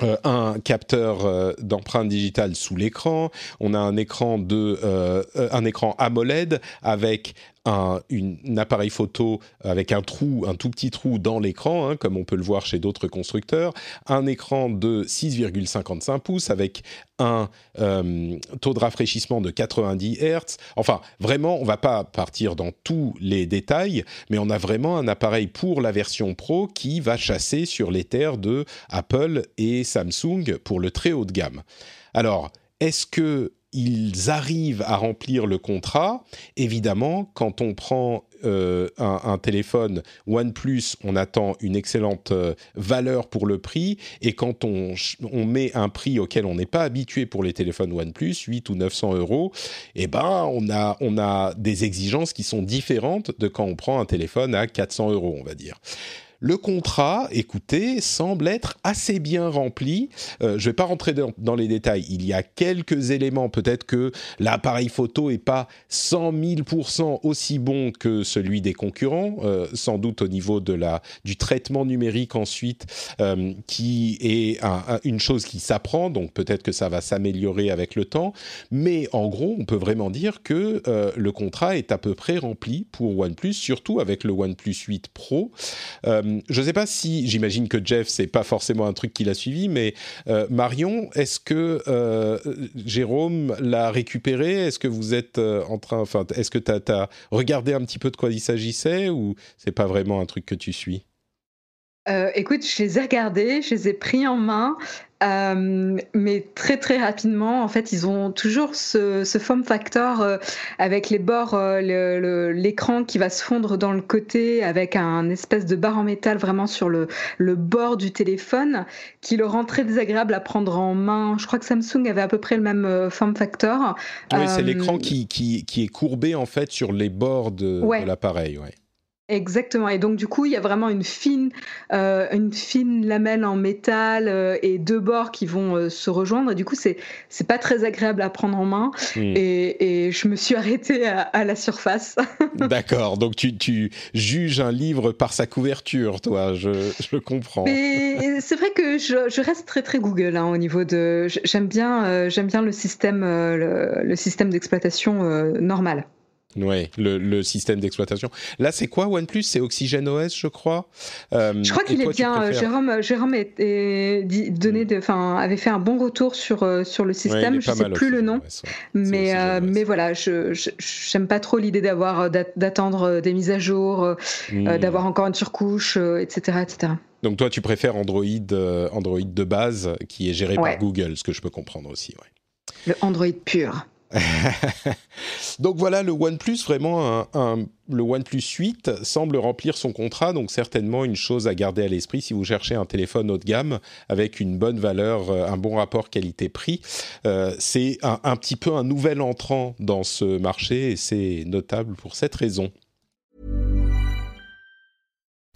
euh, un capteur d'empreinte digitale sous l'écran, on a un écran de un écran AMOLED avec un, appareil photo avec un trou, un tout petit trou dans l'écran, hein, comme on peut le voir chez d'autres constructeurs, un écran de 6,55 pouces avec un taux de rafraîchissement de 90 Hz. Enfin, vraiment, on va pas partir dans tous les détails, mais on a vraiment un appareil pour la version Pro qui va chasser sur les terres de Apple et Samsung pour le très haut de gamme. Alors, est-ce que ils arrivent à remplir le contrat. Évidemment, quand on prend euh, un, téléphone OnePlus, on attend une excellente euh, valeur pour le prix. Et quand on, met un prix auquel on n'est pas habitué pour les téléphones OnePlus, 8 ou 900 euros, eh ben, on a, on a des exigences qui sont différentes de quand on prend un téléphone à 400 euros, on va dire. Le contrat, écoutez, semble être assez bien rempli. Euh, je ne vais pas rentrer dans, les détails. Il y a quelques éléments. Peut-être que l'appareil photo est pas 100 000% aussi bon que celui des concurrents, euh, sans doute au niveau de la du traitement numérique ensuite, euh, qui est une chose qui s'apprend. Donc peut-être que ça va s'améliorer avec le temps. Mais en gros, on peut vraiment dire que le contrat est à peu près rempli pour OnePlus, surtout avec le OnePlus 8 Pro. Je ne sais pas si, j'imagine que Jeff, c'est pas forcément un truc qu'il a suivi, mais euh, Marion, est-ce que euh, Jérôme l'a récupéré? Est-ce que vous êtes en train, enfin, est-ce que tu as, regardé un petit peu de quoi il s'agissait ou c'est pas vraiment un truc que tu suis? Écoute, je les ai regardés, je les ai pris en main. Euh, mais très très rapidement, en fait, ils ont toujours ce, ce form factor euh, avec les bords, euh, l'écran qui va se fondre dans le côté avec un espèce de barre en métal vraiment sur le, le bord du téléphone qui le rend très désagréable à prendre en main. Je crois que Samsung avait à peu près le même form factor. Oui, c'est l'écran qui, qui, qui, est courbé en fait sur les bords de, de l'appareil. Ouais. Exactement. Et donc, du coup, il y a vraiment une fine, euh, une fine lamelle en métal euh, et deux bords qui vont euh, se rejoindre. Et du coup, c'est, c'est pas très agréable à prendre en main. Hmm. Et, et, je me suis arrêtée à, la surface. [laughs] D'accord. Donc, tu, tu, juges un livre par sa couverture, toi. Je, je comprends. Mais c'est vrai que je, je, reste très, très Google hein, au niveau de. J'aime bien, j'aime bien le système, le, le système d'exploitation normal. Oui, le, système d'exploitation. Là, c'est quoi OnePlus? C'est Oxygen OS, je crois? Euh, je crois qu'il est bien. Euh, Jérôme, Jérôme donné de, avait fait un bon retour sur, euh, sur le système. je ne sais plus le nom. Mais, mais voilà, je n'aime pas trop l'idée d'avoir d'attendre des mises à jour, hmm. d'avoir encore une surcouche, etc., etc. Donc toi, tu préfères Android, Android de base qui est géré par Google, ce que je peux comprendre aussi. Le Android pur. [laughs] donc voilà, le OnePlus, vraiment, le OnePlus 8 semble remplir son contrat, donc certainement une chose à garder à l'esprit si vous cherchez un téléphone haut de gamme avec une bonne valeur, euh, un bon rapport qualité-prix. Euh, c'est un petit peu un nouvel entrant dans ce marché et c'est notable pour cette raison.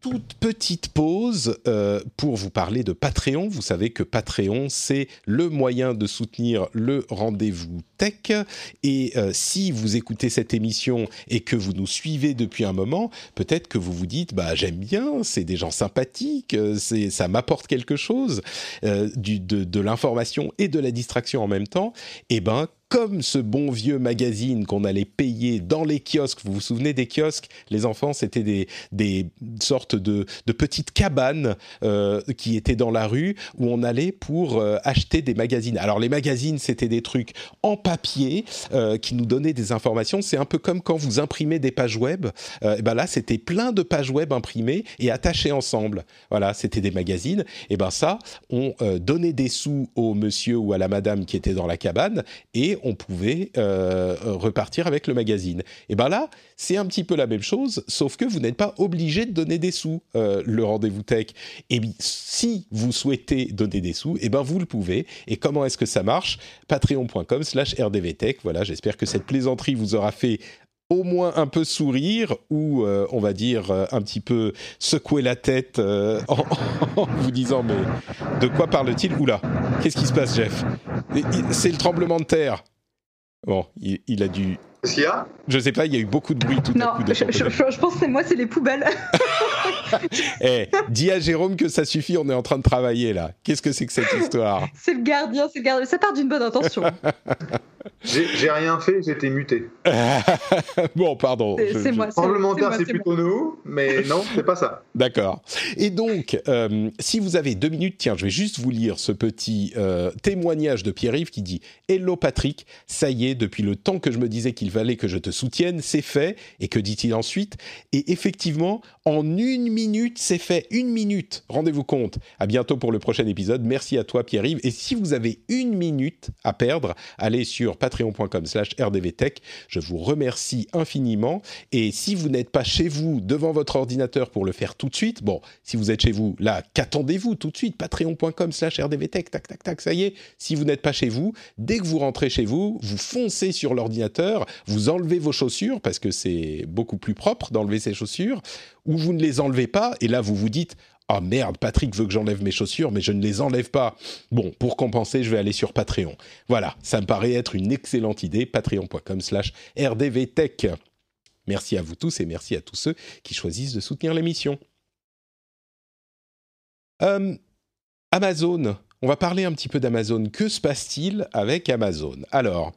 toute petite pause euh, pour vous parler de Patreon. Vous savez que Patreon, c'est le moyen de soutenir le rendez-vous tech. Et euh, si vous écoutez cette émission et que vous nous suivez depuis un moment, peut-être que vous vous dites, bah j'aime bien, c'est des gens sympathiques, euh, c'est ça m'apporte quelque chose, de, de l'information et de la distraction en même temps. Eh ben comme ce bon vieux magazine qu'on allait payer dans les kiosques. Vous vous souvenez des kiosques? Les enfants, c'était des, sortes de, petites cabanes euh, qui étaient dans la rue où on allait pour euh, acheter des magazines. Alors les magazines, c'était des trucs en papier euh, qui nous donnaient des informations. C'est un peu comme quand vous imprimez des pages web. ben là, c'était plein de pages web imprimées et attachées ensemble. Voilà, c'était des magazines. Et ben ça, on donnait des sous au monsieur ou à la madame qui était dans la cabane et on pouvait euh, repartir avec le magazine. Et ben là, c'est un petit peu la même chose, sauf que vous n'êtes pas obligé de donner des sous, euh, le rendez-vous tech. Et si vous souhaitez donner des sous, et ben vous le pouvez. Et comment est-ce que ça marche? Patreon.com slash rdvtech. Voilà, j'espère que cette plaisanterie vous aura fait au moins un peu sourire ou euh, on va dire un petit peu secouer la tête [laughs] en, vous disant mais de quoi parle-t-il? Oula, qu'est-ce qui se passe Jeff? C'est le tremblement de terre. Bon, il, a dû Qu'est-ce qu'il y a? Je sais pas, il y a eu beaucoup de bruit tout à coup. Non, je, je, je, pense que c'est moi, c'est les poubelles. [laughs] Eh, dis à Jérôme que ça suffit, on est en train de travailler là. Qu'est-ce que c'est que cette histoire? C'est le gardien, c'est le gardien. Ça part d'une bonne intention. [laughs] J'ai rien fait, j'ai été muté. [laughs] bon, pardon. C'est moi. Parlementaire, c'est plutôt moi. nous, mais non, c'est pas ça. D'accord. Et donc, euh, si vous avez deux minutes, tiens, je vais juste vous lire ce petit euh, témoignage de Pierre-Yves qui dit Hello Patrick, ça y est, depuis le temps que je me disais qu'il fallait que je te soutienne, c'est fait. Et que dit-il ensuite? Et effectivement, en une minute, c'est fait. Une minute. Rendez-vous compte. À bientôt pour le prochain épisode. Merci à toi, Pierre-Yves. Et si vous avez une minute à perdre, allez sur patreon.com slash rdvtech. Je vous remercie infiniment. Et si vous n'êtes pas chez vous, devant votre ordinateur pour le faire tout de suite, bon, si vous êtes chez vous, là, qu'attendez-vous tout de suite? Patreon.com slash rdvtech, tac, tac, tac, ça y est. Si vous n'êtes pas chez vous, dès que vous rentrez chez vous, vous foncez sur l'ordinateur, vous enlevez vos chaussures, parce que c'est beaucoup plus propre d'enlever ses chaussures, ou vous ne les enlevez pas, et là, vous vous dites, ah merde, Patrick veut que j'enlève mes chaussures, mais je ne les enlève pas. Bon, pour compenser, je vais aller sur Patreon. Voilà, ça me paraît être une excellente idée, patreon.com slash rdvtech. Merci à vous tous et merci à tous ceux qui choisissent de soutenir l'émission. Euh, Amazon, on va parler un petit peu d'Amazon. Que se passe-t-il avec Amazon? Alors,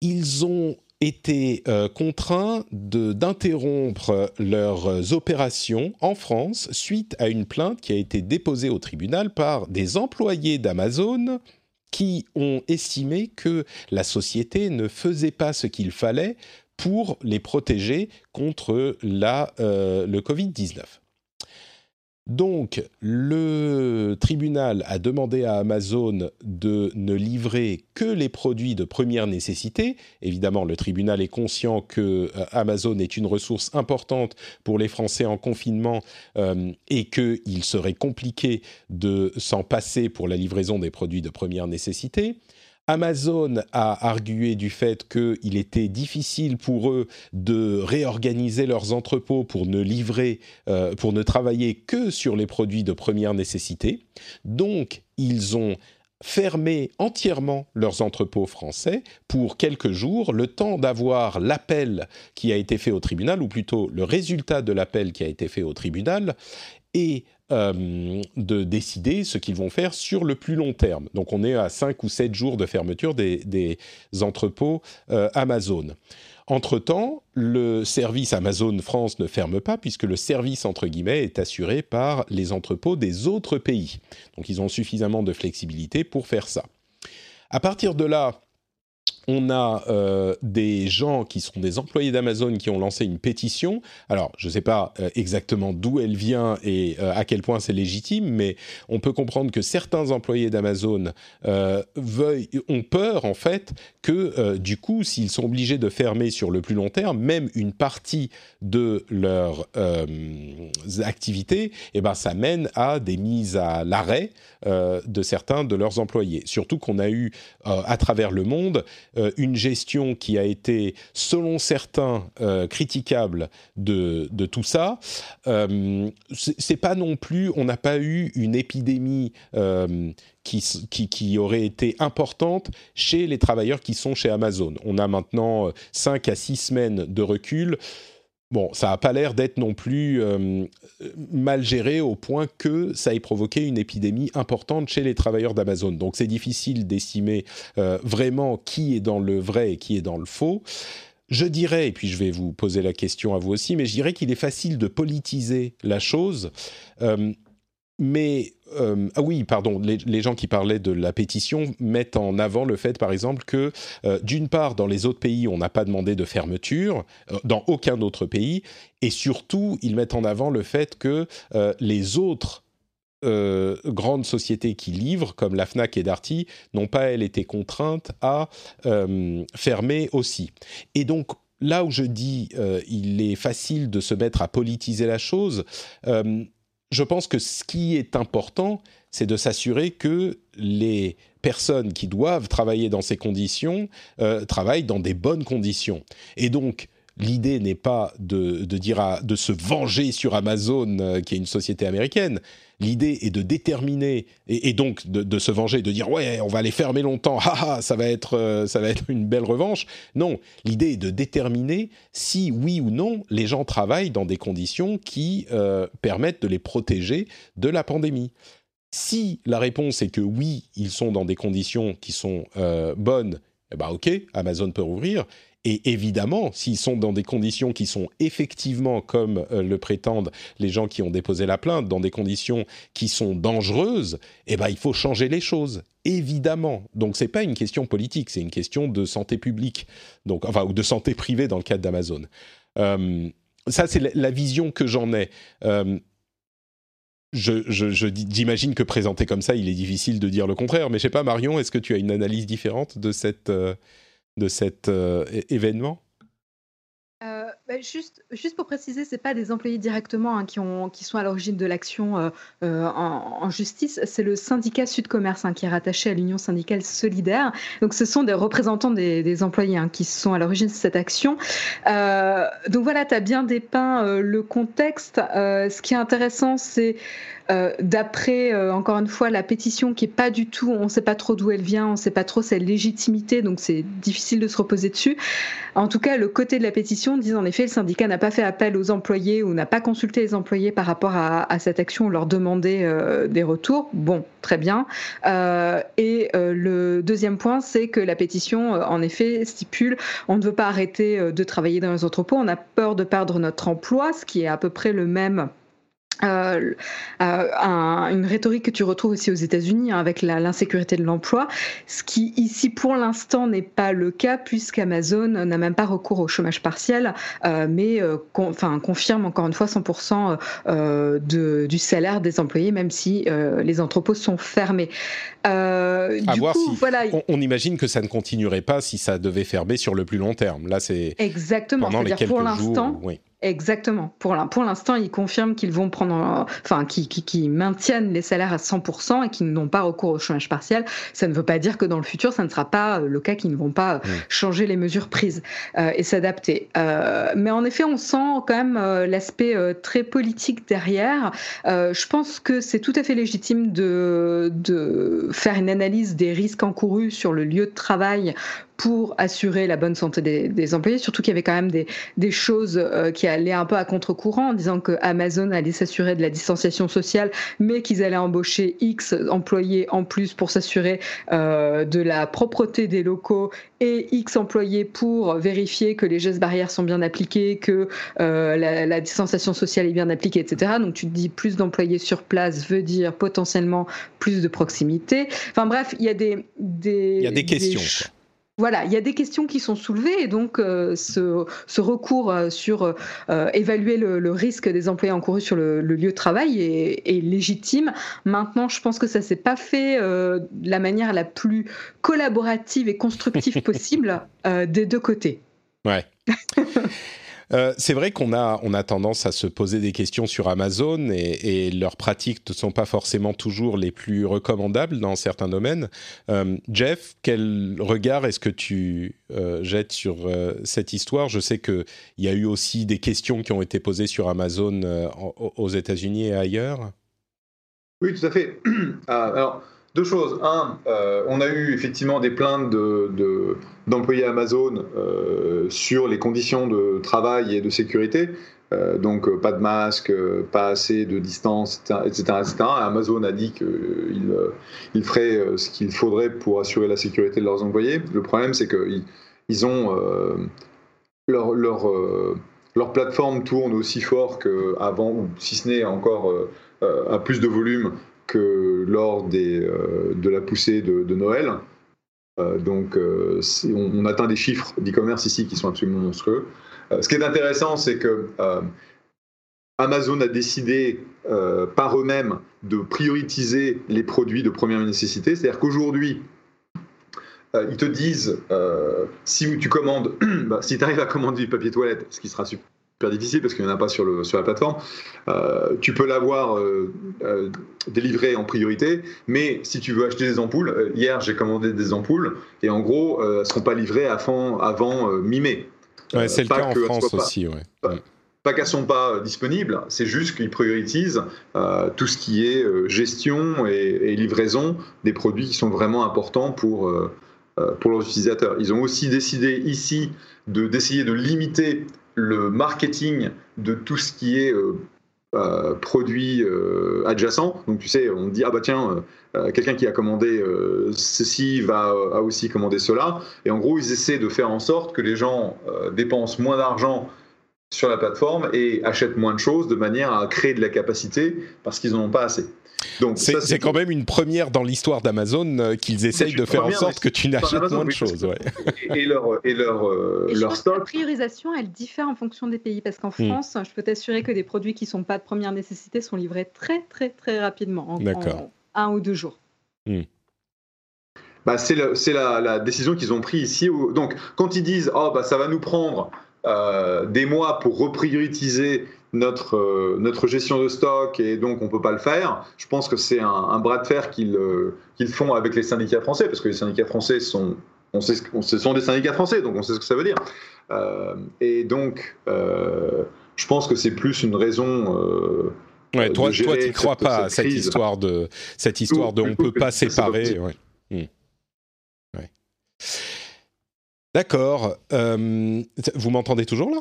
ils ont été euh, contraints d'interrompre leurs opérations en France suite à une plainte qui a été déposée au tribunal par des employés d'Amazon qui ont estimé que la société ne faisait pas ce qu'il fallait pour les protéger contre la, euh, le Covid-19. Donc, le tribunal a demandé à Amazon de ne livrer que les produits de première nécessité. Évidemment, le tribunal est conscient que euh, Amazon est une ressource importante pour les Français en confinement euh, et qu'il serait compliqué de s'en passer pour la livraison des produits de première nécessité. Amazon a argué du fait qu'il était difficile pour eux de réorganiser leurs entrepôts pour ne livrer, euh, pour ne travailler que sur les produits de première nécessité. Donc, ils ont fermé entièrement leurs entrepôts français pour quelques jours, le temps d'avoir l'appel qui a été fait au tribunal, ou plutôt le résultat de l'appel qui a été fait au tribunal, et euh, de décider ce qu'ils vont faire sur le plus long terme. Donc on est à 5 ou 7 jours de fermeture des, entrepôts euh, Amazon. Entre-temps, le service Amazon France ne ferme pas puisque le service, entre guillemets, est assuré par les entrepôts des autres pays. Donc ils ont suffisamment de flexibilité pour faire ça. À partir de là, on a euh, des gens qui sont des employés d'Amazon qui ont lancé une pétition. Alors, je ne sais pas euh, exactement d'où elle vient et euh, à quel point c'est légitime, mais on peut comprendre que certains employés d'Amazon ont peur, en fait, que du coup, s'ils sont obligés de fermer sur le plus long terme, même une partie de leur activité, eh ben, ça mène à des mises à l'arrêt de certains de leurs employés. Surtout qu'on a eu, à travers le monde, euh, une gestion qui a été, selon certains, euh, critiquable de, tout ça. Euh, c'est pas non plus, on n'a pas eu une épidémie qui, qui, qui, aurait été importante chez les travailleurs qui sont chez Amazon. On a maintenant 5 à 6 semaines de recul bon, ça n'a pas l'air d'être non plus euh, mal géré au point que ça ait provoqué une épidémie importante chez les travailleurs d'Amazon. Donc c'est difficile d'estimer euh, vraiment qui est dans le vrai et qui est dans le faux. Je dirais, et puis je vais vous poser la question à vous aussi, mais je dirais qu'il est facile de politiser la chose. Euh, mais euh, ah oui, pardon, les, gens qui parlaient de la pétition mettent en avant le fait, par exemple, que euh, d'une part, dans les autres pays, on n'a pas demandé de fermeture, euh, dans aucun autre pays, et surtout, ils mettent en avant le fait que les autres grandes sociétés qui livrent, comme la FNAC et Darty, n'ont pas, elles, été contraintes à fermer aussi. Et donc, là où je dis il est facile de se mettre à politiser la chose, je pense que ce qui est important, c'est de s'assurer que les personnes qui doivent travailler dans ces conditions euh, travaillent dans des bonnes conditions. Et donc, l'idée n'est pas de, dire de se venger sur Amazon, qui est une société américaine. L'idée est de déterminer et, donc de, se venger, de dire ouais, on va les fermer longtemps, [laughs] ça va être ça va être une belle revanche. Non, l'idée est de déterminer si oui ou non les gens travaillent dans des conditions qui permettent de les protéger de la pandémie. Si la réponse est que oui, ils sont dans des conditions qui sont euh, bonnes, eh ben ok, Amazon peut rouvrir. Et évidemment, s'ils sont dans des conditions qui sont effectivement, comme euh, le prétendent les gens qui ont déposé la plainte, dans des conditions qui sont dangereuses, eh ben il faut changer les choses. Évidemment. Donc c'est pas une question politique, c'est une question de santé publique, donc enfin ou de santé privée dans le cadre d'Amazon. Euh, ça, c'est la, vision que j'en ai j'imagine que présenté comme ça, il est difficile de dire le contraire. Mais je sais pas, Marion, est-ce que tu as une analyse différente de, cette, euh, de cet euh, événement? Euh, bah, juste, juste pour préciser, c'est pas des employés directement hein, qui, ont, qui sont à l'origine de l'action euh, en, justice, c'est le syndicat Sud Commerce hein, qui est rattaché à l'Union syndicale solidaire. Donc ce sont des représentants des, employés hein, qui sont à l'origine de cette action. donc voilà, tu as bien dépeint le contexte. ce qui est intéressant, c'est d'après, encore une fois, la pétition qui est pas du tout, on ne sait pas trop d'où elle vient, on ne sait pas trop sa légitimité, donc c'est difficile de se reposer dessus. En tout cas, le côté de la pétition dit en effet le syndicat n'a pas fait appel aux employés ou n'a pas consulté les employés par rapport à, cette action, leur demander euh, des retours. Bon, très bien. Euh, et euh, le deuxième point, c'est que la pétition, en effet, stipule on ne veut pas arrêter de travailler dans les entrepôts, on a peur de perdre notre emploi, ce qui est à peu près le même euh, euh, une rhétorique que tu retrouves aussi aux États-Unis hein, avec l'insécurité de l'emploi, ce qui ici pour l'instant n'est pas le cas puisqu'Amazon n'a même pas recours au chômage partiel, euh, mais confirme encore une fois 100% de, du salaire des employés, même si les entrepôts sont fermés. du coup, voilà. On, imagine que ça ne continuerait pas si ça devait fermer sur le plus long terme. Là, c'est exactement. Pendant les quelques pour l'instant. Oui Exactement. Pour l'instant, ils confirment qu'ils vont prendre, enfin, qui, maintiennent les salaires à 100% et qu'ils n'ont pas recours au chômage partiel. Ça ne veut pas dire que dans le futur, ça ne sera pas le cas, qu'ils ne vont pas changer les mesures prises euh, et s'adapter. Euh, mais en effet, on sent quand même euh, l'aspect très politique derrière. je pense que c'est tout à fait légitime de, de faire une analyse des risques encourus sur le lieu de travail pour assurer la bonne santé des, employés, surtout qu'il y avait quand même des, des choses euh, qui allaient un peu à contre-courant en disant que Amazon allait s'assurer de la distanciation sociale, mais qu'ils allaient embaucher X employés en plus pour s'assurer euh, de la propreté des locaux et X employés pour vérifier que les gestes barrières sont bien appliqués, que euh, la, la, distanciation sociale est bien appliquée, etc. Donc tu te dis plus d'employés sur place veut dire potentiellement plus de proximité. Enfin bref, il y a des, des il y a des questions. Voilà, il y a des questions qui sont soulevées et donc euh, ce, recours euh, sur euh, évaluer le, risque des employés encourus sur le, lieu de travail est, légitime. Maintenant, je pense que ça s'est pas fait de la manière la plus collaborative et constructive [laughs] possible des deux côtés. Ouais. [laughs] Euh, c'est vrai qu'on a, on a tendance à se poser des questions sur Amazon et, leurs pratiques ne sont pas forcément toujours les plus recommandables dans certains domaines. Euh, Jeff, quel regard est-ce que tu euh, jettes sur cette histoire? Je sais qu'il y a eu aussi des questions qui ont été posées sur Amazon aux États-Unis et ailleurs. Oui, tout à fait. [clears throat] Ah, alors, deux choses. Un, euh, on a eu effectivement des plaintes d'employés de, Amazon euh, sur les conditions de travail et de sécurité. Euh, donc pas de masque, pas assez de distance, etc. Amazon a dit qu'il il ferait ce qu'il faudrait pour assurer la sécurité de leurs employés. Le problème, c'est qu'ils ils ont leur, plateforme tourne aussi fort qu'avant, ou si ce n'est encore à plus de volume lors euh, de la poussée de, Noël. Euh, donc, euh, on, atteint des chiffres d'e-commerce ici qui sont absolument monstrueux. ce qui est intéressant, c'est que Amazon a décidé par eux-mêmes de prioriser les produits de première nécessité. C'est-à-dire qu'aujourd'hui, ils te disent si tu commandes, [clears throat] bah, si tu arrives à commander du papier toilette, ce qui sera super difficile parce qu'il n'y en a pas sur, le, sur la plateforme. Euh, tu peux l'avoir euh, euh, délivré en priorité, mais si tu veux acheter des ampoules, hier j'ai commandé des ampoules et en gros, elles ne seront pas livrées avant, avant mi-mai. c'est le cas en France aussi, ouais. Pas, qu'elles ne sont pas disponibles, c'est juste qu'ils priorisent tout ce qui est gestion et, livraison des produits qui sont vraiment importants pour, pour leurs utilisateurs. Ils ont aussi décidé ici d'essayer de, limiter le marketing de tout ce qui est euh, euh, produit euh, adjacent. Donc tu sais, on dit ah bah tiens, quelqu'un qui a commandé ceci va a aussi commandé cela. Et en gros, ils essaient de faire en sorte que les gens dépensent moins d'argent sur la plateforme et achètent moins de choses de manière à créer de la capacité parce qu'ils n'en ont pas assez. C'est quand même une première dans l'histoire d'Amazon euh, qu'ils essayent de faire en sorte que tu n'achètes moins de choses. Et leur, et leur, euh, leur stock. La priorisation, elle diffère en fonction des pays. Parce qu'en hmm. France, je peux t'assurer que des produits qui ne sont pas de première nécessité sont livrés très, très, très rapidement. En, un ou deux jours. Hmm. Bah, c'est la, la, décision qu'ils ont prise ici. Donc, quand ils disent oh, bah, ça va nous prendre euh, des mois pour reprioriser notre, euh, notre gestion de stock et donc on ne peut pas le faire. Je pense que c'est un, bras de fer qu'ils euh, qu'ils font avec les syndicats français, parce que les syndicats français sont, on sait, ce sont des syndicats français, donc on sait ce que ça veut dire. Euh, et donc, je pense que c'est plus une raison. ouais, toi, tu ne crois pas à cette histoire de cette histoire de on ne peut pas séparer. Ouais. Hmm. Ouais. D'accord. vous m'entendez toujours là?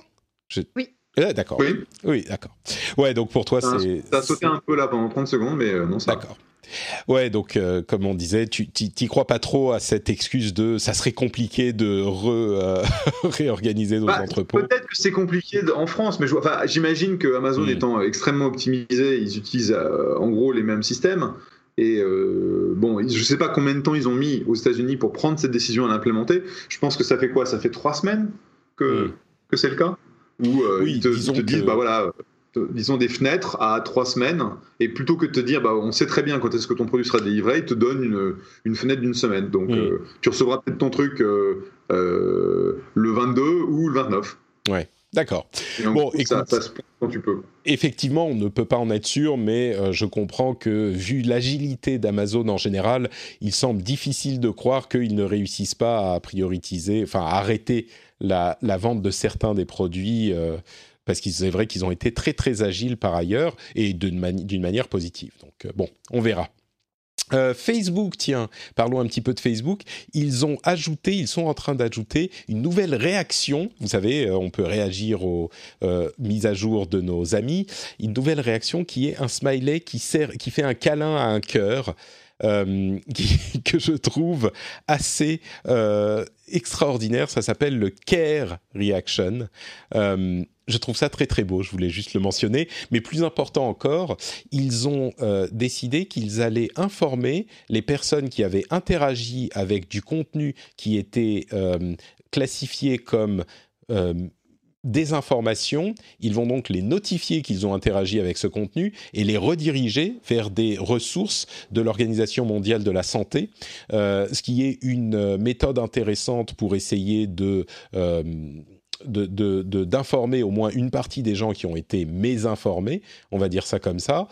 Oui. Eh, d'accord. Oui, oui d'accord. Ouais, donc pour toi, c'est. Ça a sauté un peu là pendant 30 secondes, mais euh, non, ça. D'accord. Ouais, donc euh, comme on disait, tu t'y crois pas trop à cette excuse de ça serait compliqué de euh, [laughs] réorganiser nos bah, entrepôts. Peut-être que c'est compliqué en France, mais j'imagine que Amazon hmm. étant extrêmement optimisé, ils utilisent en gros les mêmes systèmes. Et bon, je sais pas combien de temps ils ont mis aux États-Unis pour prendre cette décision à l'implémenter. Je pense que ça fait quoi? Ça fait trois semaines que, hmm. que c'est le cas? Où euh, ils te, disent, bah voilà, disons des fenêtres à trois semaines, et plutôt que de te dire, bah, on sait très bien quand est-ce que ton produit sera délivré, ils te donnent une, une fenêtre d'une semaine. Donc, mm. euh, tu recevras peut-être ton truc euh, le 22 ou le 29. Ouais. D'accord. Bon, écoute, ça, se quand tu peux. Effectivement, on ne peut pas en être sûr, mais je comprends que vu l'agilité d'Amazon en général, il semble difficile de croire qu'ils ne réussissent pas à prioriser, enfin à arrêter la, vente de certains des produits, euh, parce que c'est vrai qu'ils ont été très très agiles par ailleurs et d'une manière positive. Donc euh, bon, on verra. Euh, Facebook, tiens, parlons un petit peu de Facebook. Ils ont ajouté, ils sont en train d'ajouter une nouvelle réaction. Vous savez, on peut réagir aux mises à jour de nos amis. Une nouvelle réaction qui est un smiley qui, sert, qui fait un câlin à un cœur. [laughs] que je trouve assez extraordinaire. Ça s'appelle le Care Reaction. Euh, je trouve ça très très beau, je voulais juste le mentionner. Mais plus important encore, ils ont euh, décidé qu'ils allaient informer les personnes qui avaient interagi avec du contenu qui était euh, classifié comme des informations, ils vont donc les notifier qu'ils ont interagi avec ce contenu et les rediriger vers des ressources de l'Organisation mondiale de la santé, euh, ce qui est une euh, méthode intéressante pour essayer de... Euh, d'informer au moins une partie des gens qui ont été mésinformés, on va dire ça comme ça,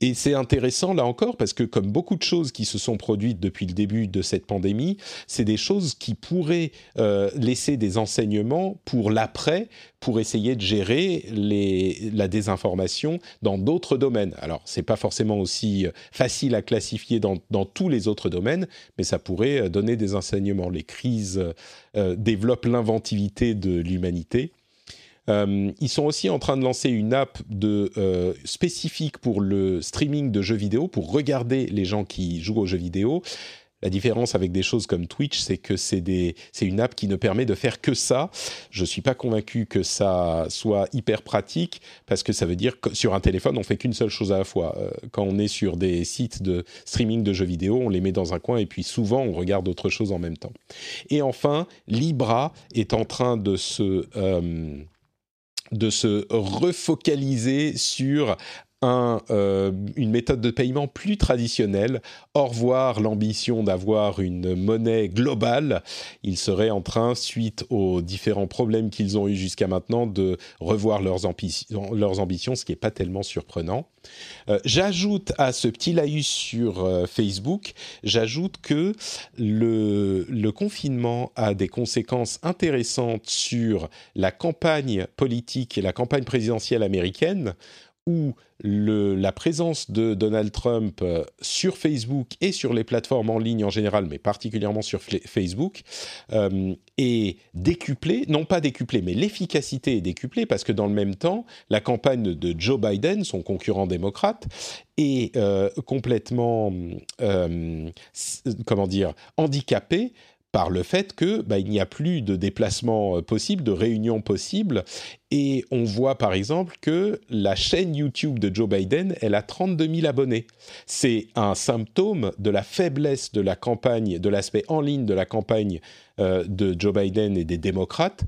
et c'est intéressant là encore parce que comme beaucoup de choses qui se sont produites depuis le début de cette pandémie, c'est des choses qui pourraient euh, laisser des enseignements pour l'après, pour essayer de gérer les, la désinformation dans d'autres domaines. Alors c'est pas forcément aussi euh, facile à classifier dans, dans, tous les autres domaines, mais ça pourrait euh, donner des enseignements. Les crises développent l'inventivité de l'humanité euh, ils sont aussi en train de lancer une app euh, spécifique pour le streaming de jeux vidéo, pour regarder les gens qui jouent aux jeux vidéo. La différence avec des choses comme Twitch, c'est que c'est une app qui ne permet de faire que ça. Je ne suis pas convaincu que ça soit hyper pratique parce que ça veut dire que sur un téléphone, on fait qu'une seule chose à la fois. Euh, quand on est sur des sites de streaming de jeux vidéo, on les met dans un coin et puis souvent on regarde autre chose en même temps. Et enfin, Libra est en train de se de se refocaliser sur euh, une méthode de paiement plus traditionnelle. Au revoir l'ambition d'avoir une monnaie globale. Ils seraient en train, suite aux différents problèmes qu'ils ont eu jusqu'à maintenant, de revoir leurs, ambitions, ce qui n'est pas tellement surprenant. Euh, j'ajoute à ce petit laïus sur euh, Facebook, j'ajoute que le confinement a des conséquences intéressantes sur la campagne politique et la campagne présidentielle américaine où la présence de Donald Trump euh, sur Facebook et sur les plateformes en ligne en général, mais particulièrement sur Facebook, euh, est décuplée, non pas décuplée, mais l'efficacité est décuplée parce que dans le même temps, la campagne de Joe Biden, son concurrent démocrate, est euh, complètement, handicapée par le fait que bah, il n'y a plus de déplacements euh, possibles, de réunions possibles, et on voit par exemple que la chaîne YouTube de Joe Biden, elle a 32 000 abonnés. C'est un symptôme de la faiblesse de la campagne, de l'aspect en ligne de la campagne euh, de Joe Biden et des démocrates.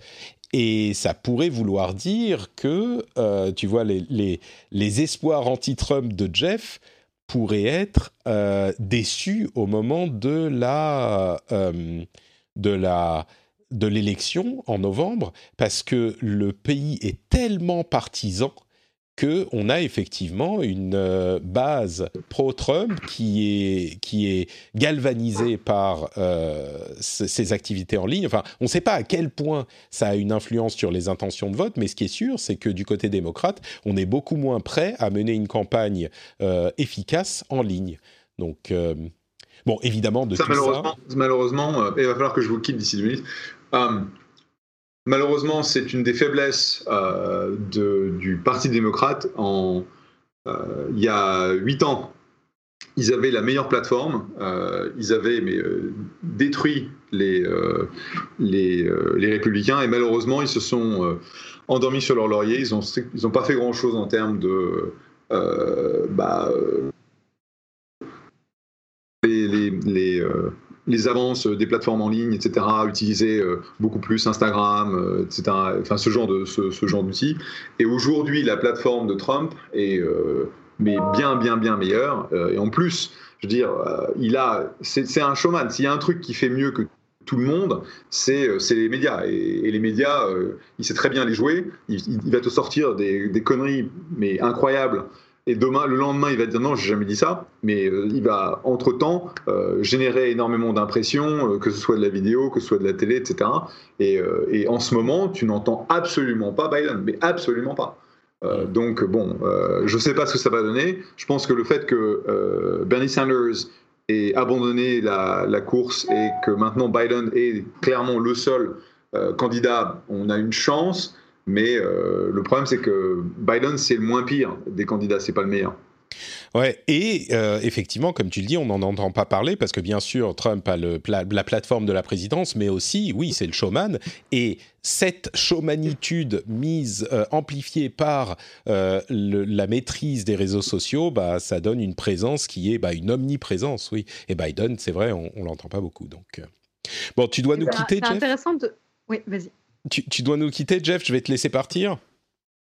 Et ça pourrait vouloir dire que, euh, tu vois, les, les, les espoirs anti-Trump de Jeff pourrait être euh, déçu au moment de la euh, de la de l'élection en novembre parce que le pays est tellement partisan qu'on a effectivement une euh, base pro-Trump qui est, qui est galvanisée par euh, ces activités en ligne. Enfin, on ne sait pas à quel point ça a une influence sur les intentions de vote, mais ce qui est sûr, c'est que du côté démocrate, on est beaucoup moins prêt à mener une campagne euh, efficace en ligne. Donc, bon, évidemment, de ça, tout malheureusement, ça... Malheureusement, il va falloir que je vous quitte d'ici deux minutes. Malheureusement, c'est une des faiblesses euh, du Parti démocrate. Euh, il y a huit ans, ils avaient la meilleure plateforme. Euh, ils avaient détruit les, républicains et malheureusement, ils se sont endormis sur leur laurier. Ils n'ont ont pas fait grand-chose en termes de... Bah, les avances des plateformes en ligne, etc., utiliser euh, beaucoup plus Instagram, euh, etc., enfin ce genre de ce, genre d'outils. Et aujourd'hui, la plateforme de Trump est euh, mais bien, bien, bien meilleure. et en plus, je veux dire, il a, c'est un showman. S'il y a un truc qui fait mieux que tout le monde, c'est les médias. Et, et les médias, il sait très bien les jouer. Il, il va te sortir des, des, conneries, mais incroyables et demain, le lendemain, il va dire non, j'ai jamais dit ça, mais euh, il va entre-temps euh, générer énormément d'impressions, euh, que ce soit de la vidéo, que ce soit de la télé, etc. Et, et en ce moment, tu n'entends absolument pas Biden, mais absolument pas. Donc bon, je ne sais pas ce que ça va donner. Je pense que le fait que Bernie Sanders ait abandonné la, la, course et que maintenant Biden est clairement le seul candidat, on a une chance. Mais euh, le problème, c'est que Biden, c'est le moins pire des candidats, c'est pas le meilleur. Ouais, et euh, effectivement, comme tu le dis, on n'en entend pas parler parce que bien sûr, Trump a le pla la plateforme de la présidence, mais aussi, oui, c'est le showman. Et cette showmanitude mise, euh, amplifiée par euh, le, la maîtrise des réseaux sociaux, bah, ça donne une présence qui est bah, une omniprésence, oui. Et Biden, c'est vrai, on, on l'entend pas beaucoup. Donc, bon, tu dois nous bah, quitter, Jeff? C'est intéressant de. Oui, vas-y. Tu, tu, dois nous quitter, Jeff. Je vais te laisser partir.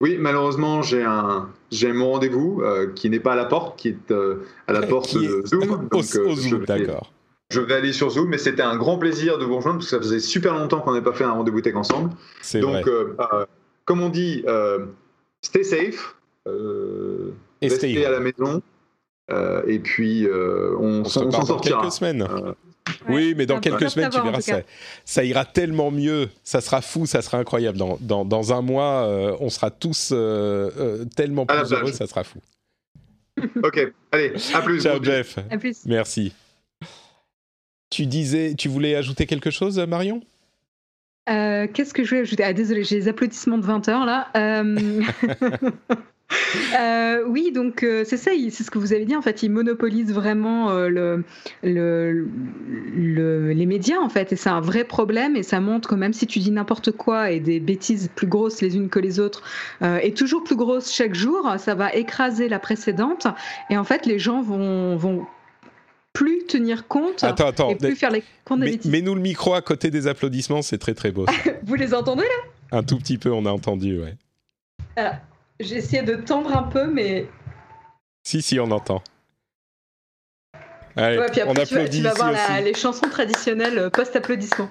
Oui, malheureusement, j'ai un j'ai mon rendez-vous euh, qui n'est pas à la porte, qui est euh, à la porte de Zoom. Donc, au, au Zoom, d'accord. Je vais aller sur Zoom, mais c'était un grand plaisir de vous rejoindre parce que ça faisait super longtemps qu'on n'avait pas fait un rendez-vous tech ensemble. C'est Donc, euh, comme on dit, stay safe, Et restez stay à la maison, et puis on, on se on s'en dans sortira. quelques semaines. Euh, oui, mais dans quelques semaines, tu verras, ça, ça ira tellement mieux. Ça sera fou, ça sera incroyable. Dans, dans, dans un mois, euh, on sera tous euh, euh, tellement plus heureux, ça sera fou. ok, allez, à plus. Ciao, Jeff. À plus. Merci. Tu disais, tu voulais ajouter quelque chose, Marion? Euh, Qu'est-ce que je vais ajouter? Ah, désolé, j'ai les applaudissements de 20 heures là. [laughs] [laughs] Euh... oui, donc euh, c'est ça, il- c'est ce que vous avez dit. En fait, ils monopolisent vraiment euh, le, le, le- les médias, en fait, et c'est un vrai problème. Et ça montre que même si tu dis n'importe quoi et des bêtises plus grosses les unes que les autres, et toujours plus grosses chaque jour, ça va écraser la précédente. Et en fait, les gens vont, vont plus tenir compte Attends, attends. et plus faire les comptes des Mais- bêtises. Mets-nous le micro à côté des applaudissements, c'est très très beau. [laughs] Vous les entendez là? Un tout petit peu, on a entendu, ouais. J'ai essayé de tendre un peu, mais Si, si, on entend. Allez, ouais, puis après, on applaudit tu vas, tu vas voir la, les chansons traditionnelles post-applaudissement.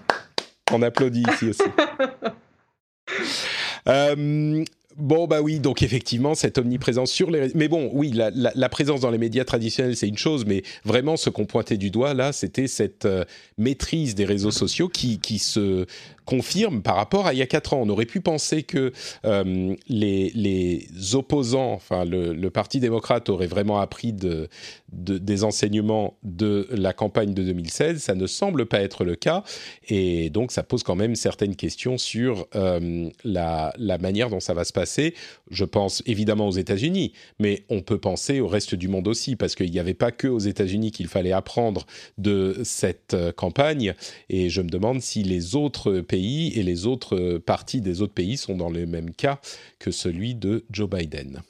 On applaudit ici aussi. [laughs] euh, Bon, bah oui, donc effectivement, cette omniprésence sur les... Mais bon, oui, la, la, la présence dans les médias traditionnels, c'est une chose, mais vraiment, ce qu'on pointait du doigt, là, c'était cette euh, maîtrise des réseaux sociaux qui, qui se confirme par rapport à il y a quatre ans. On aurait pu penser que euh, les, les, opposants, enfin le, Parti démocrate aurait vraiment appris de, des enseignements de la campagne de 2016. Ça ne semble pas être le cas. Et donc ça pose quand même certaines questions sur euh, la, la manière dont ça va se passer. Je pense évidemment aux États-Unis, mais on peut penser au reste du monde aussi, parce qu'il n'y avait pas que aux États-Unis qu'il fallait apprendre de cette euh, campagne. Et je me demande si les autres pays et les autres euh, parties des autres pays sont dans le même cas que celui de Joe Biden.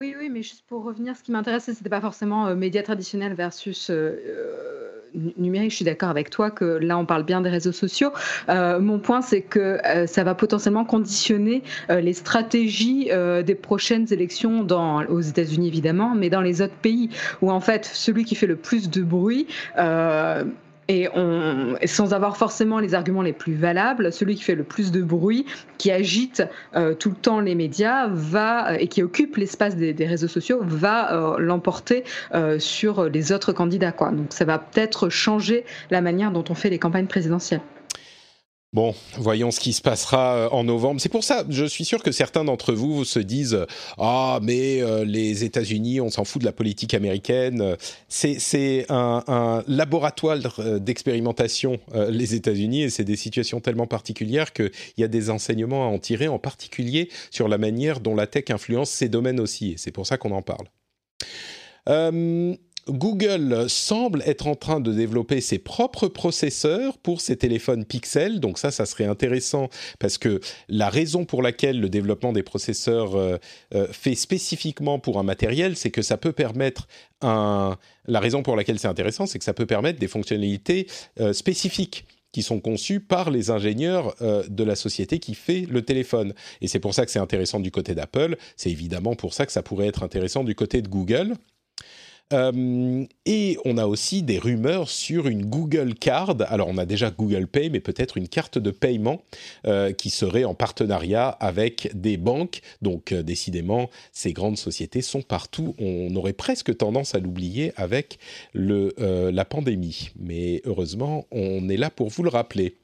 Oui, oui, mais juste pour revenir, ce qui m'intéressait, c'était pas forcément euh, médias traditionnels versus euh, numérique. Je suis d'accord avec toi que là, on parle bien des réseaux sociaux. mon point, c'est que ça va potentiellement conditionner les stratégies des prochaines élections dans, aux États-Unis, évidemment, mais dans les autres pays où, en fait, celui qui fait le plus de bruit et on, sans avoir forcément les arguments les plus valables, celui qui fait le plus de bruit, qui agite euh, tout le temps les médias, va euh, et qui occupe l'espace des, des, réseaux sociaux, va euh, l'emporter euh, sur les autres candidats. Quoi. Donc ça va peut-être changer la manière dont on fait les campagnes présidentielles. Bon, voyons ce qui se passera euh, en novembre. C'est pour ça, je suis sûr que certains d'entre vous se disent ah mais euh, les États-Unis, on s'en fout de la politique américaine. C'est un, un, laboratoire euh, d'expérimentation les États-Unis et c'est des situations tellement particulières qu'il y a des enseignements à en tirer, en particulier sur la manière dont la tech influence ces domaines aussi. Et c'est pour ça qu'on en parle. Google semble être en train de développer ses propres processeurs pour ses téléphones Pixel. Donc ça, ça serait intéressant parce que la raison pour laquelle le développement des processeurs euh, euh, fait spécifiquement pour un matériel, c'est que ça peut permettre un... La raison pour laquelle c'est intéressant, c'est que ça peut permettre des fonctionnalités euh, spécifiques qui sont conçues par les ingénieurs de la société qui fait le téléphone. Et c'est pour ça que c'est intéressant du côté d'Apple. C'est évidemment pour ça que ça pourrait être intéressant du côté de Google. Euh, et on a aussi des rumeurs sur une Google Card. Alors on a déjà Google Pay, mais peut-être une carte de paiement euh, qui serait en partenariat avec des banques. Donc euh, décidément, ces grandes sociétés sont partout. On aurait presque tendance à l'oublier avec la pandémie. Mais heureusement, on est là pour vous le rappeler.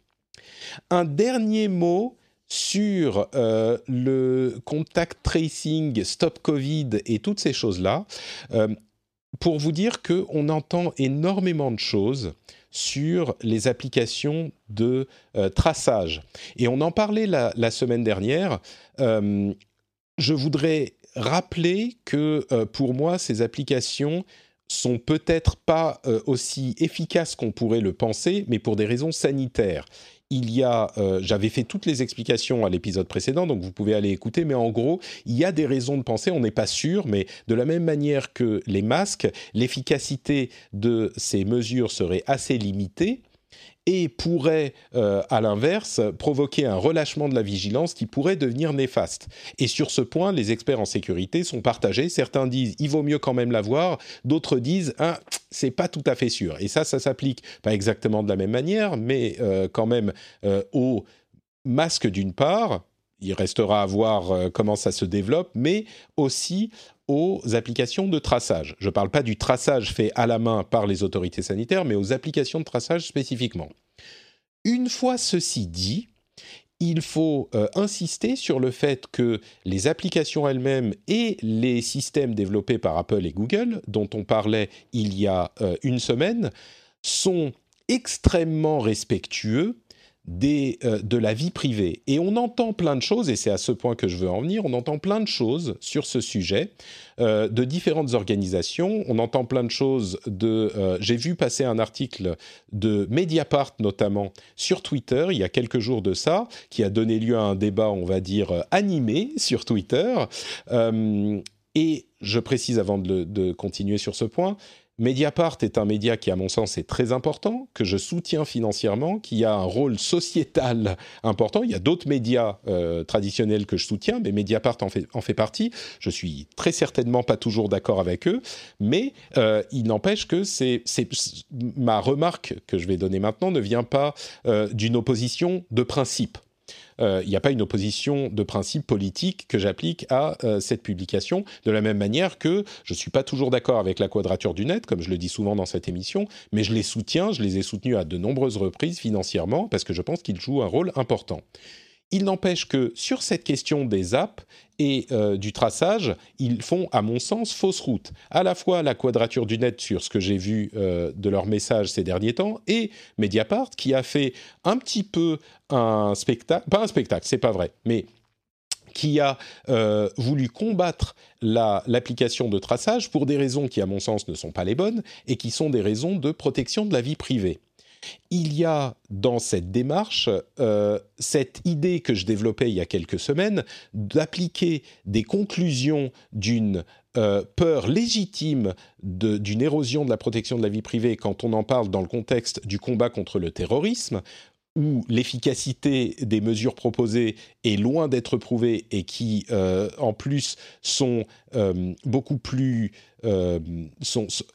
Un dernier mot sur le contact tracing, stop Covid et toutes ces choses-là. Pour vous dire qu'on entend énormément de choses sur les applications de euh, traçage. Et on en parlait la, semaine dernière. Euh, je voudrais rappeler que euh, pour moi, ces applications sont peut-être pas aussi efficaces qu'on pourrait le penser, mais pour des raisons sanitaires il y a, euh, j'avais fait toutes les explications à l'épisode précédent, donc vous pouvez aller écouter, mais en gros, il y a des raisons de penser, on n'est pas sûr, mais de la même manière que les masques, l'efficacité de ces mesures serait assez limitée et pourrait, euh, à l'inverse, provoquer un relâchement de la vigilance qui pourrait devenir néfaste. Et sur ce point, les experts en sécurité sont partagés. Certains disent il vaut mieux quand même l'avoir, d'autres disent ah, c'est pas tout à fait sûr. Et ça, ça s'applique pas exactement de la même manière, mais euh, quand même euh, aux masques d'une part. Il restera à voir comment ça se développe, mais aussi aux applications de traçage. Je ne parle pas du traçage fait à la main par les autorités sanitaires, mais aux applications de traçage spécifiquement. Une fois ceci dit, il faut euh, insister sur le fait que les applications elles-mêmes et les systèmes développés par Apple et Google, dont on parlait il y a euh, une semaine, sont extrêmement respectueux euh, de la vie privée. Et on entend plein de choses, et c'est à ce point que je veux en venir, on entend plein de choses sur ce sujet euh, de différentes organisations. On entend plein de choses de... Euh, J'ai vu passer un article de Mediapart notamment sur Twitter il y a quelques jours de ça, qui a donné lieu à un débat, on va dire, animé sur Twitter. Et je précise avant de continuer sur ce point, Mediapart est un média qui, à mon sens, est très important, que je soutiens financièrement, qui a un rôle sociétal important. Il y a d'autres médias euh, traditionnels que je soutiens, mais Mediapart en fait, en fait partie. Je suis très certainement pas toujours d'accord avec eux, mais euh, il n'empêche que c'est ma remarque que je vais donner maintenant ne vient pas euh, d'une opposition de principe il euh, n'y a pas une opposition de principe politique que j'applique à euh, cette publication, de la même manière que je ne suis pas toujours d'accord avec la quadrature du net, comme je le dis souvent dans cette émission, mais je les soutiens, je les ai soutenus à de nombreuses reprises financièrement, parce que je pense qu'ils jouent un rôle important. Il n'empêche que sur cette question des apps et euh, du traçage, ils font, à mon sens, fausse route. À la fois la quadrature du net sur ce que j'ai vu euh, de leurs messages ces derniers temps et Mediapart qui a fait un petit peu un spectacle, pas un spectacle, c'est pas vrai, mais qui a euh, voulu combattre l'application de traçage pour des raisons qui, à mon sens, ne sont pas les bonnes et qui sont des raisons de protection de la vie privée. Il y a dans cette démarche euh, cette idée que je développais il y a quelques semaines d'appliquer des conclusions d'une euh, peur légitime d'une érosion de la protection de la vie privée quand on en parle dans le contexte du combat contre le terrorisme où l'efficacité des mesures proposées est loin d'être prouvée et qui, euh, en plus, sont euh, beaucoup plus euh,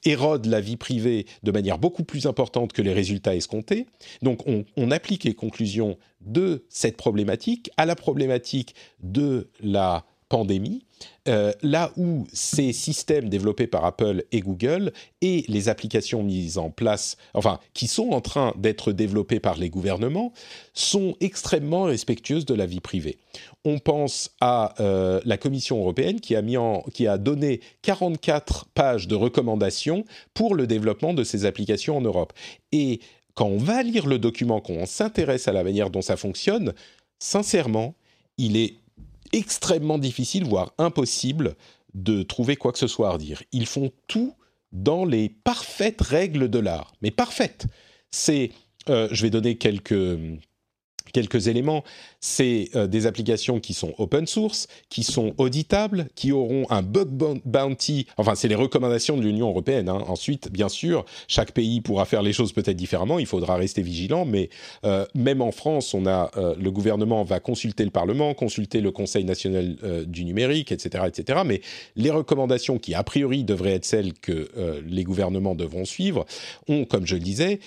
érodent la vie privée de manière beaucoup plus importante que les résultats escomptés. Donc, on, on applique les conclusions de cette problématique à la problématique de la pandémie, euh, là où ces systèmes développés par Apple et Google et les applications mises en place, enfin, qui sont en train d'être développées par les gouvernements, sont extrêmement respectueuses de la vie privée. On pense à euh, la Commission européenne qui a, mis en, qui a donné 44 pages de recommandations pour le développement de ces applications en Europe. Et quand on va lire le document, quand on s'intéresse à la manière dont ça fonctionne, sincèrement, il est extrêmement difficile, voire impossible, de trouver quoi que ce soit à dire. Ils font tout dans les parfaites règles de l'art, mais parfaites. C'est, euh, je vais donner quelques quelques éléments. C'est euh, des applications qui sont open source, qui sont auditables, qui auront un bug bounty. Enfin, c'est les recommandations de l'Union européenne. Hein. Ensuite, bien sûr, chaque pays pourra faire les choses peut-être différemment. Il faudra rester vigilant. Mais euh, même en France, on a euh, le gouvernement va consulter le Parlement, consulter le Conseil national du numérique, etc., etc. Mais les recommandations qui a priori devraient être celles que les gouvernements devront suivre ont, comme je le disais,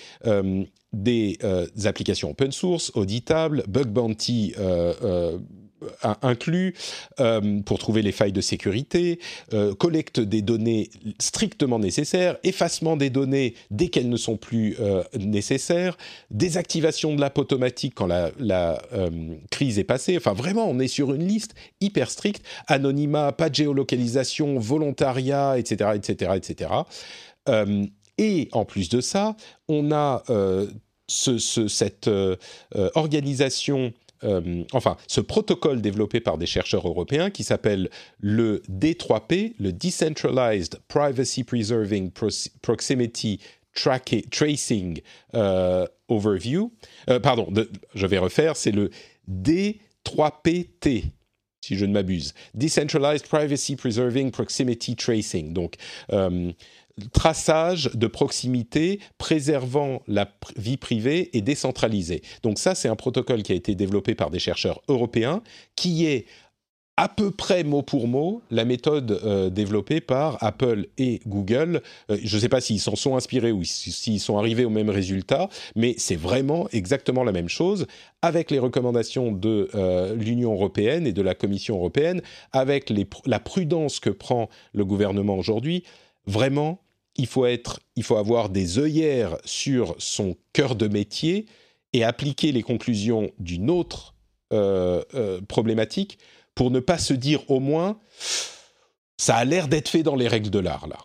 des applications open source, auditables, bug bounty euh, euh, inclus pour trouver les failles de sécurité, collecte des données strictement nécessaires, effacement des données dès qu'elles ne sont plus nécessaires, désactivation de l'app automatique quand la, crise est passée. Enfin, vraiment, on est sur une liste hyper stricte. Anonymat, pas de géolocalisation, volontariat, etc., etc., etc. Et en plus de ça, on a euh, cette euh, euh, enfin, ce protocole développé par des chercheurs européens qui s'appelle le D3P, le Decentralized Privacy Preserving Proximity Tracing Overview. pardon, je vais refaire, c'est le D3PT. Si je ne m'abuse, Decentralized Privacy Preserving Proximity Tracing. Donc, traçage de proximité préservant la vie privée et décentralisée. Donc ça, c'est un protocole qui a été développé par des chercheurs européens, qui est à peu près mot pour mot la méthode euh, développée par Apple et Google. Euh, je ne sais pas s'ils s'en sont inspirés ou s'ils sont arrivés au même résultat, mais c'est vraiment exactement la même chose avec les recommandations de euh, l'Union européenne et de la Commission européenne, avec la prudence que prend le gouvernement aujourd'hui vraiment, il faut, être, il faut avoir des œillères sur son cœur de métier et appliquer les conclusions d'une autre euh, euh, problématique pour ne pas se dire au moins ça a l'air d'être fait dans les règles de l'art là.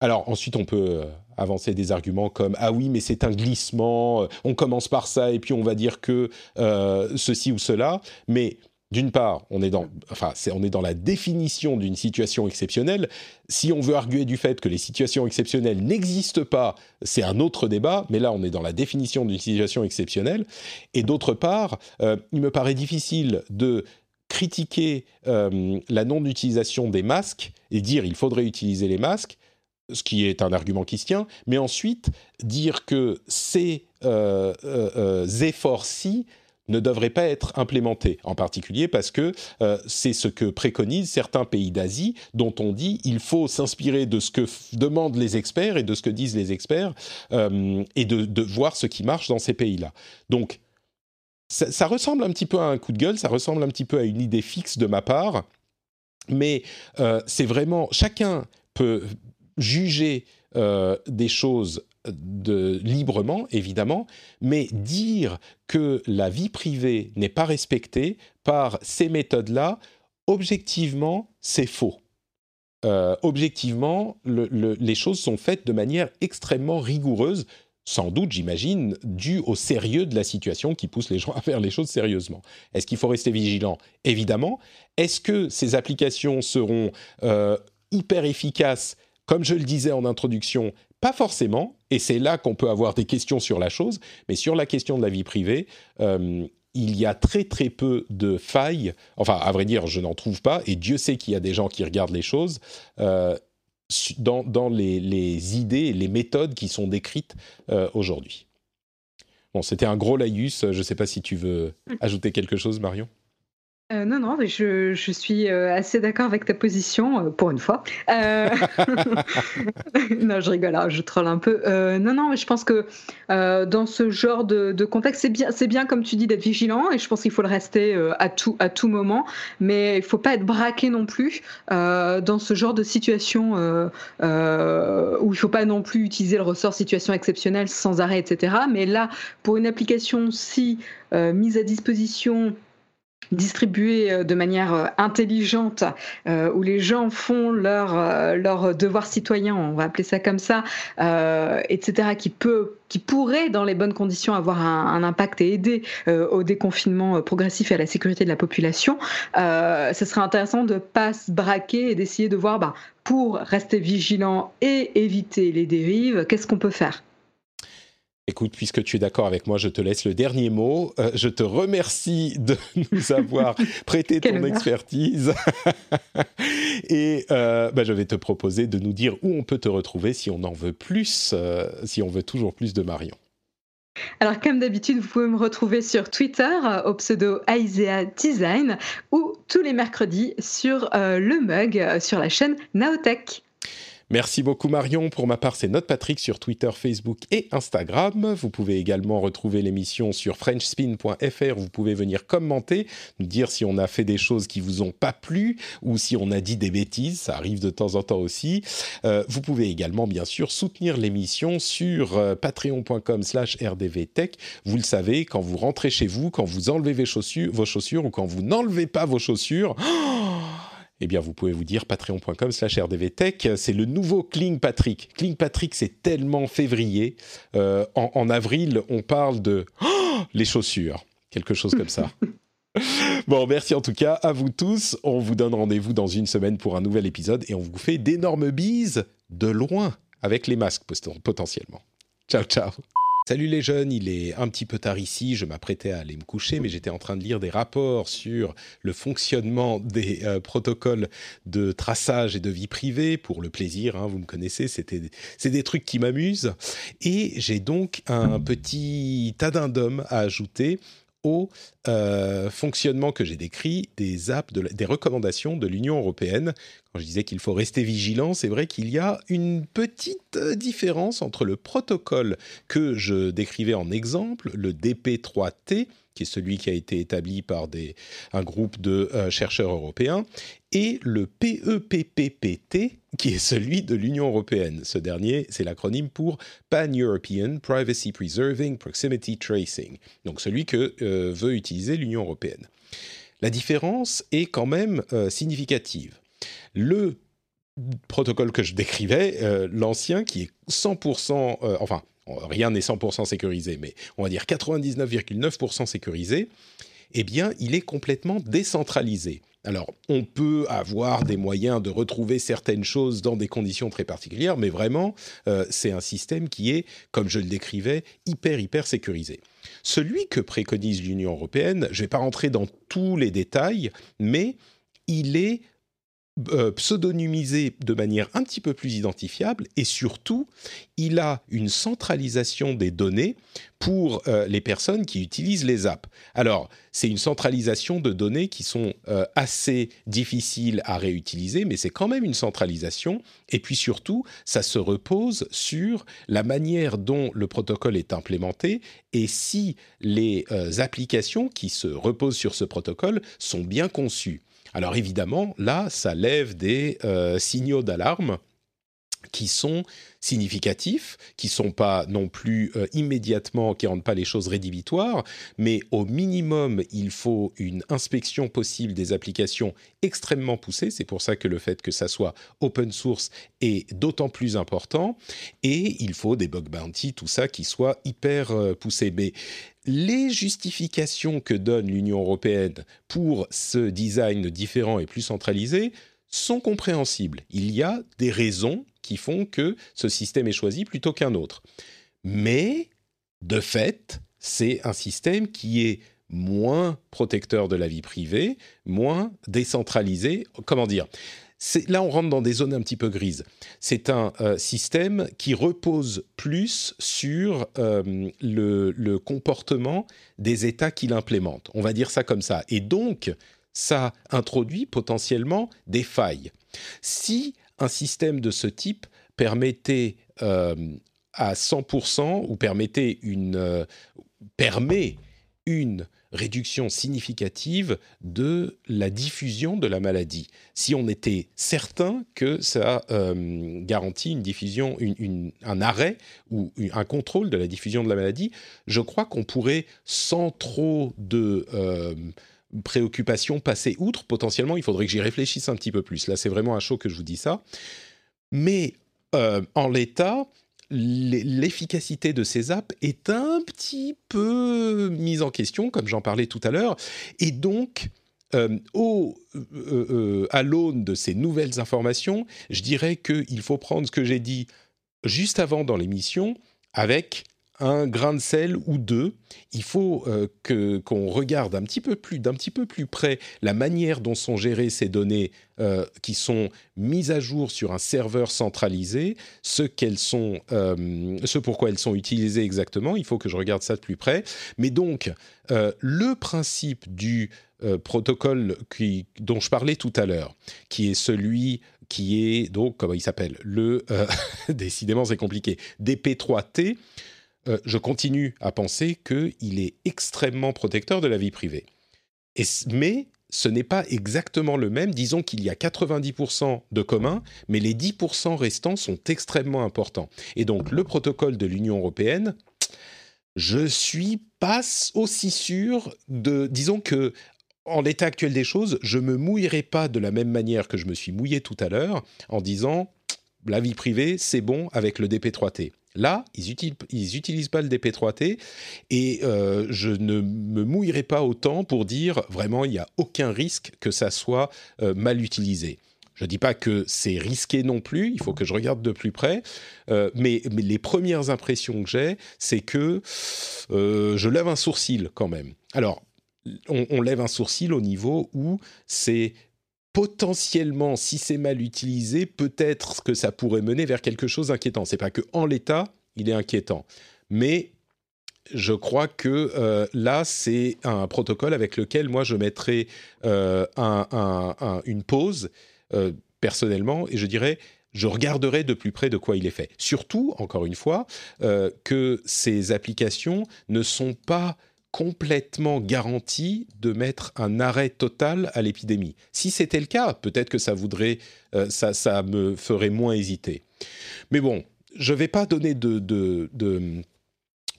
Alors ensuite on peut euh, avancer des arguments comme ah oui mais c'est un glissement, on commence par ça et puis on va dire que ceci ou cela, mais d'une part, on est dans, la définition d'une situation exceptionnelle. Si on veut arguer du fait que les situations exceptionnelles n'existent pas, c'est un autre débat. Mais là, on est dans la définition d'une situation exceptionnelle. Et d'autre part, euh, il me paraît difficile de critiquer euh, la non-utilisation des masques et dire il faudrait utiliser les masques ce qui est un argument qui se tient, mais ensuite dire que ces efforts-ci ne devrait pas être implémenté, en particulier parce que euh, c'est ce que préconisent certains pays d'Asie, dont on dit il faut s'inspirer de ce que demandent les experts et de ce que disent les experts, euh, et de, voir ce qui marche dans ces pays-là. Donc, ça, ressemble un petit peu à un coup de gueule, ça ressemble un petit peu à une idée fixe de ma part, mais euh, c'est vraiment chacun peut juger des choses librement, évidemment, mais dire que la vie privée n'est pas respectée par ces méthodes-là, objectivement, c'est faux. Euh, objectivement, les choses sont faites de manière extrêmement rigoureuse, sans doute, j'imagine, dû au sérieux de la situation qui pousse les gens à faire les choses sérieusement. Est-ce qu'il faut rester vigilant? Évidemment. Est-ce que ces applications seront euh, hyper efficaces? Comme je le disais en introduction, pas forcément, et c'est là qu'on peut avoir des questions sur la chose, mais sur la question de la vie privée, euh, il y a très très peu de failles, enfin à vrai dire je n'en trouve pas, et Dieu sait qu'il y a des gens qui regardent les choses, euh, dans, les, idées les méthodes qui sont décrites euh, aujourd'hui. Bon, c'était un gros laïus, je ne sais pas si tu veux mm. ajouter quelque chose Marion? Euh, non, non, mais je, suis euh, assez d'accord avec ta position, euh, pour une fois. [laughs] non, je rigole, hein, je troll un peu. non, non, mais je pense que dans ce genre de, de contexte, c'est bien, c'est bien, comme tu dis, d'être vigilant, et je pense qu'il faut le rester à, tout, à tout moment, mais il ne faut pas être braqué non plus dans ce genre de situation où il ne faut pas non plus utiliser le ressort situation exceptionnelle sans arrêt, etc. Mais là, pour une application si mise à disposition distribué euh, de manière euh, intelligente, euh, où les gens font leur, leur devoir citoyen, on va appeler ça comme ça, etc., qui peut qui pourrait, dans les bonnes conditions, avoir un, impact et aider au déconfinement progressif et à la sécurité de la population, ce serait intéressant de pas se braquer et d'essayer de voir, bah, pour rester vigilant et éviter les dérives, qu'est-ce qu'on peut faire? Écoute, puisque tu es d'accord avec moi, je te laisse le dernier mot. Euh, je te remercie de [laughs] nous avoir prêté ton expertise. [laughs] Et euh, bah, je vais te proposer de nous dire où on peut te retrouver si on en veut plus, euh, si on veut toujours plus de Marion. Alors, comme d'habitude, vous pouvez me retrouver sur Twitter au pseudo Aisea Design ou tous les mercredis sur le mug sur la chaîne Naotech. Merci beaucoup Marion. Pour ma part, c'est Note Patrick sur Twitter, Facebook et Instagram. Vous pouvez également retrouver l'émission sur frenchspin.fr. Vous pouvez venir commenter, nous dire si on a fait des choses qui vous ont pas plu ou si on a dit des bêtises. Ça arrive de temps en temps aussi. Euh, vous pouvez également, bien sûr, soutenir l'émission sur euh, patreon.com/slash rdvtech. Vous le savez, quand vous rentrez chez vous, quand vous enlevez vos chaussures, vos chaussures ou quand vous n'enlevez pas vos chaussures. [gasps] eh bien, vous pouvez vous dire patreon.com slash rdvtech. C'est le nouveau Kling Patrick. Kling Patrick, c'est tellement février. Euh, en, avril, on parle de les chaussures, quelque chose comme ça. [laughs] Bon, merci en tout cas à vous tous. On vous donne rendez-vous dans une semaine pour un nouvel épisode et on vous fait d'énormes bises de loin avec les masques potentiellement. Ciao, ciao. Salut les jeunes, il est un petit peu tard ici, je m'apprêtais à aller me coucher, mais j'étais en train de lire des rapports sur le fonctionnement des euh, protocoles de traçage et de vie privée, pour le plaisir, hein, vous me connaissez, c'est des trucs qui m'amusent. Et j'ai donc un petit addendum à ajouter au euh, fonctionnement que j'ai décrit des apps, des recommandations de l'Union européenne. Quand je disais qu'il faut rester vigilant, c'est vrai qu'il y a une petite différence entre le protocole que je décrivais en exemple, le DP3T, qui est celui qui a été établi par des, un groupe de euh, chercheurs européens, et le PEPPPT, qui est celui de l'Union européenne. Ce dernier, c'est l'acronyme pour Pan-European Privacy Preserving Proximity Tracing, donc celui que euh, veut utiliser l'Union européenne. La différence est quand même euh, significative. Le protocole que je décrivais, l'ancien, qui est 100%, enfin, rien n'est 100% sécurisé, mais on va dire 99,9% sécurisé, eh bien, il est complètement décentralisé. Alors, on peut avoir des moyens de retrouver certaines choses dans des conditions très particulières, mais vraiment, euh, c'est un système qui est, comme je le décrivais, hyper, hyper sécurisé. Celui que préconise l'Union européenne, je ne vais pas rentrer dans tous les détails, mais il est euh, pseudonymisé de manière un petit peu plus identifiable et surtout, il a une centralisation des données pour euh, les personnes qui utilisent les apps. Alors, c'est une centralisation de données qui sont euh, assez difficiles à réutiliser, mais c'est quand même une centralisation. Et puis surtout, ça se repose sur la manière dont le protocole est implémenté et si les applications qui se reposent sur ce protocole sont bien conçues. Alors évidemment, là, ça lève des euh, signaux d'alarme qui sont significatifs, qui sont pas non plus euh, immédiatement, qui rendent pas les choses rédhibitoires, mais au minimum, il faut une inspection possible des applications extrêmement poussée. C'est pour ça que le fait que ça soit open source est d'autant plus important. Et il faut des bug bounty, tout ça qui soit hyper euh, poussé. Mais les justifications que donne l'Union européenne pour ce design différent et plus centralisé sont compréhensibles. Il y a des raisons qui font que ce système est choisi plutôt qu'un autre. Mais, de fait, c'est un système qui est moins protecteur de la vie privée, moins décentralisé. Comment dire? Là, on rentre dans des zones un petit peu grises. C'est un euh, système qui repose plus sur euh, le, le, comportement des États qui l'implémentent. On va dire ça comme ça. Et donc, ça introduit potentiellement des failles. Si un système de ce type permettait euh, à 100% ou permettait une, euh, permet une réduction significative de la diffusion de la maladie. Si on était certain que ça euh, garantit une diffusion, un arrêt ou un contrôle de la diffusion de la maladie, je crois qu'on pourrait, sans trop de préoccupation passer outre. Potentiellement, il faudrait que j'y réfléchisse un petit peu plus. Là, c'est vraiment un chaud que je vous dis ça. Mais euh, en l'état, l'efficacité de ces apps est un petit peu mise en question, comme j'en parlais tout à l'heure. Et donc, euh, au, euh, à l'aune de ces nouvelles informations, je dirais qu'il faut prendre ce que j'ai dit juste avant dans l'émission avec un grain de sel ou deux. Il faut euh, qu'on regarde un petit peu plus, d'un petit peu plus près, la manière dont sont gérées ces données euh, qui sont mises à jour sur un serveur centralisé, ce sont, euh, ce pourquoi elles sont utilisées exactement. Il faut que je regarde ça de plus près. Mais donc, le principe du protocole dont je parlais tout à l'heure, qui est celui qui est donc comment il s'appelle? Le [laughs] décidément c'est compliqué DP3T euh, je continue à penser qu'il est extrêmement protecteur de la vie privée. mais ce n'est pas exactement le même. Disons qu'il y a 90% de commun, mais les 10% restants sont extrêmement importants. Et donc le protocole de l'Union européenne, je suis pas aussi sûr de. Disons que en l'état actuel des choses, je me mouillerai pas de la même manière que je me suis mouillé tout à l'heure en disant la vie privée, c'est bon avec le DP3T. Là, ils n'utilisent pas le DP3T et euh, je ne me mouillerai pas autant pour dire vraiment il n'y a aucun risque que ça soit euh, mal utilisé. Je ne dis pas que c'est risqué non plus, il faut que je regarde de plus près, euh, mais, les premières impressions que j'ai, c'est que je lève un sourcil quand même. Alors, on lève un sourcil au niveau où c'est potentiellement, si c'est mal utilisé, peut-être que ça pourrait mener vers quelque chose d'inquiétant. C'est pas que en l'état, il est inquiétant, mais je crois que euh, là, c'est un protocole avec lequel moi je mettrais euh, une pause euh, personnellement et je dirais je regarderai de plus près de quoi il est fait. Surtout, encore une fois, que ces applications ne sont pas complètement garanti de mettre un arrêt total à l'épidémie. Si c'était le cas, peut-être que ça voudrait, euh, ça, ça me ferait moins hésiter. Mais bon, je ne vais pas donner de, de, de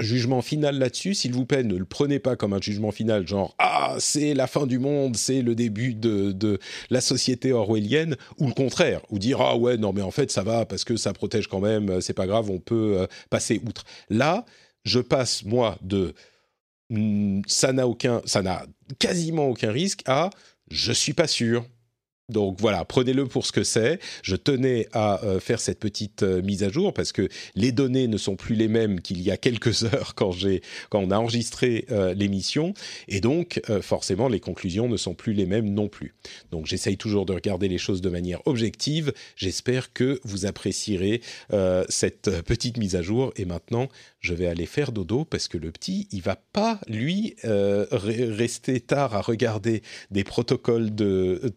jugement final là-dessus. S'il vous plaît, ne le prenez pas comme un jugement final, genre ah c'est la fin du monde, c'est le début de, de, la société orwellienne, ou le contraire, ou dire ah ouais non mais en fait ça va parce que ça protège quand même, c'est pas grave, on peut euh, passer outre. Là, je passe moi de ça n'a aucun, ça n'a quasiment aucun risque à je suis pas sûr. Donc voilà, prenez-le pour ce que c'est. Je tenais à euh, faire cette petite euh, mise à jour parce que les données ne sont plus les mêmes qu'il y a quelques [laughs] heures quand quand on a enregistré euh, l'émission et donc forcément les conclusions ne sont plus les mêmes non plus. Donc j'essaye toujours de regarder les choses de manière objective. J'espère que vous apprécierez cette petite mise à jour et maintenant je vais aller faire dodo parce que le petit, il va pas, lui, rester tard à regarder des protocoles de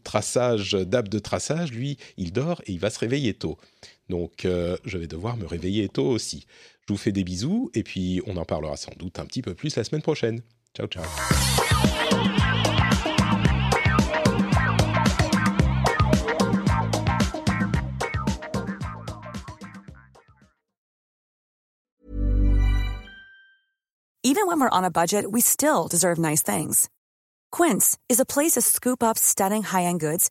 traçage, d'app de traçage. Lui, il dort et il va se réveiller tôt. Donc, euh, je vais devoir me réveiller tôt aussi. Je vous fais des bisous et puis on en parlera sans doute un petit peu plus la semaine prochaine. Ciao, ciao. Even when we're on a budget, we still deserve nice things. Quince is a place to scoop up stunning high-end goods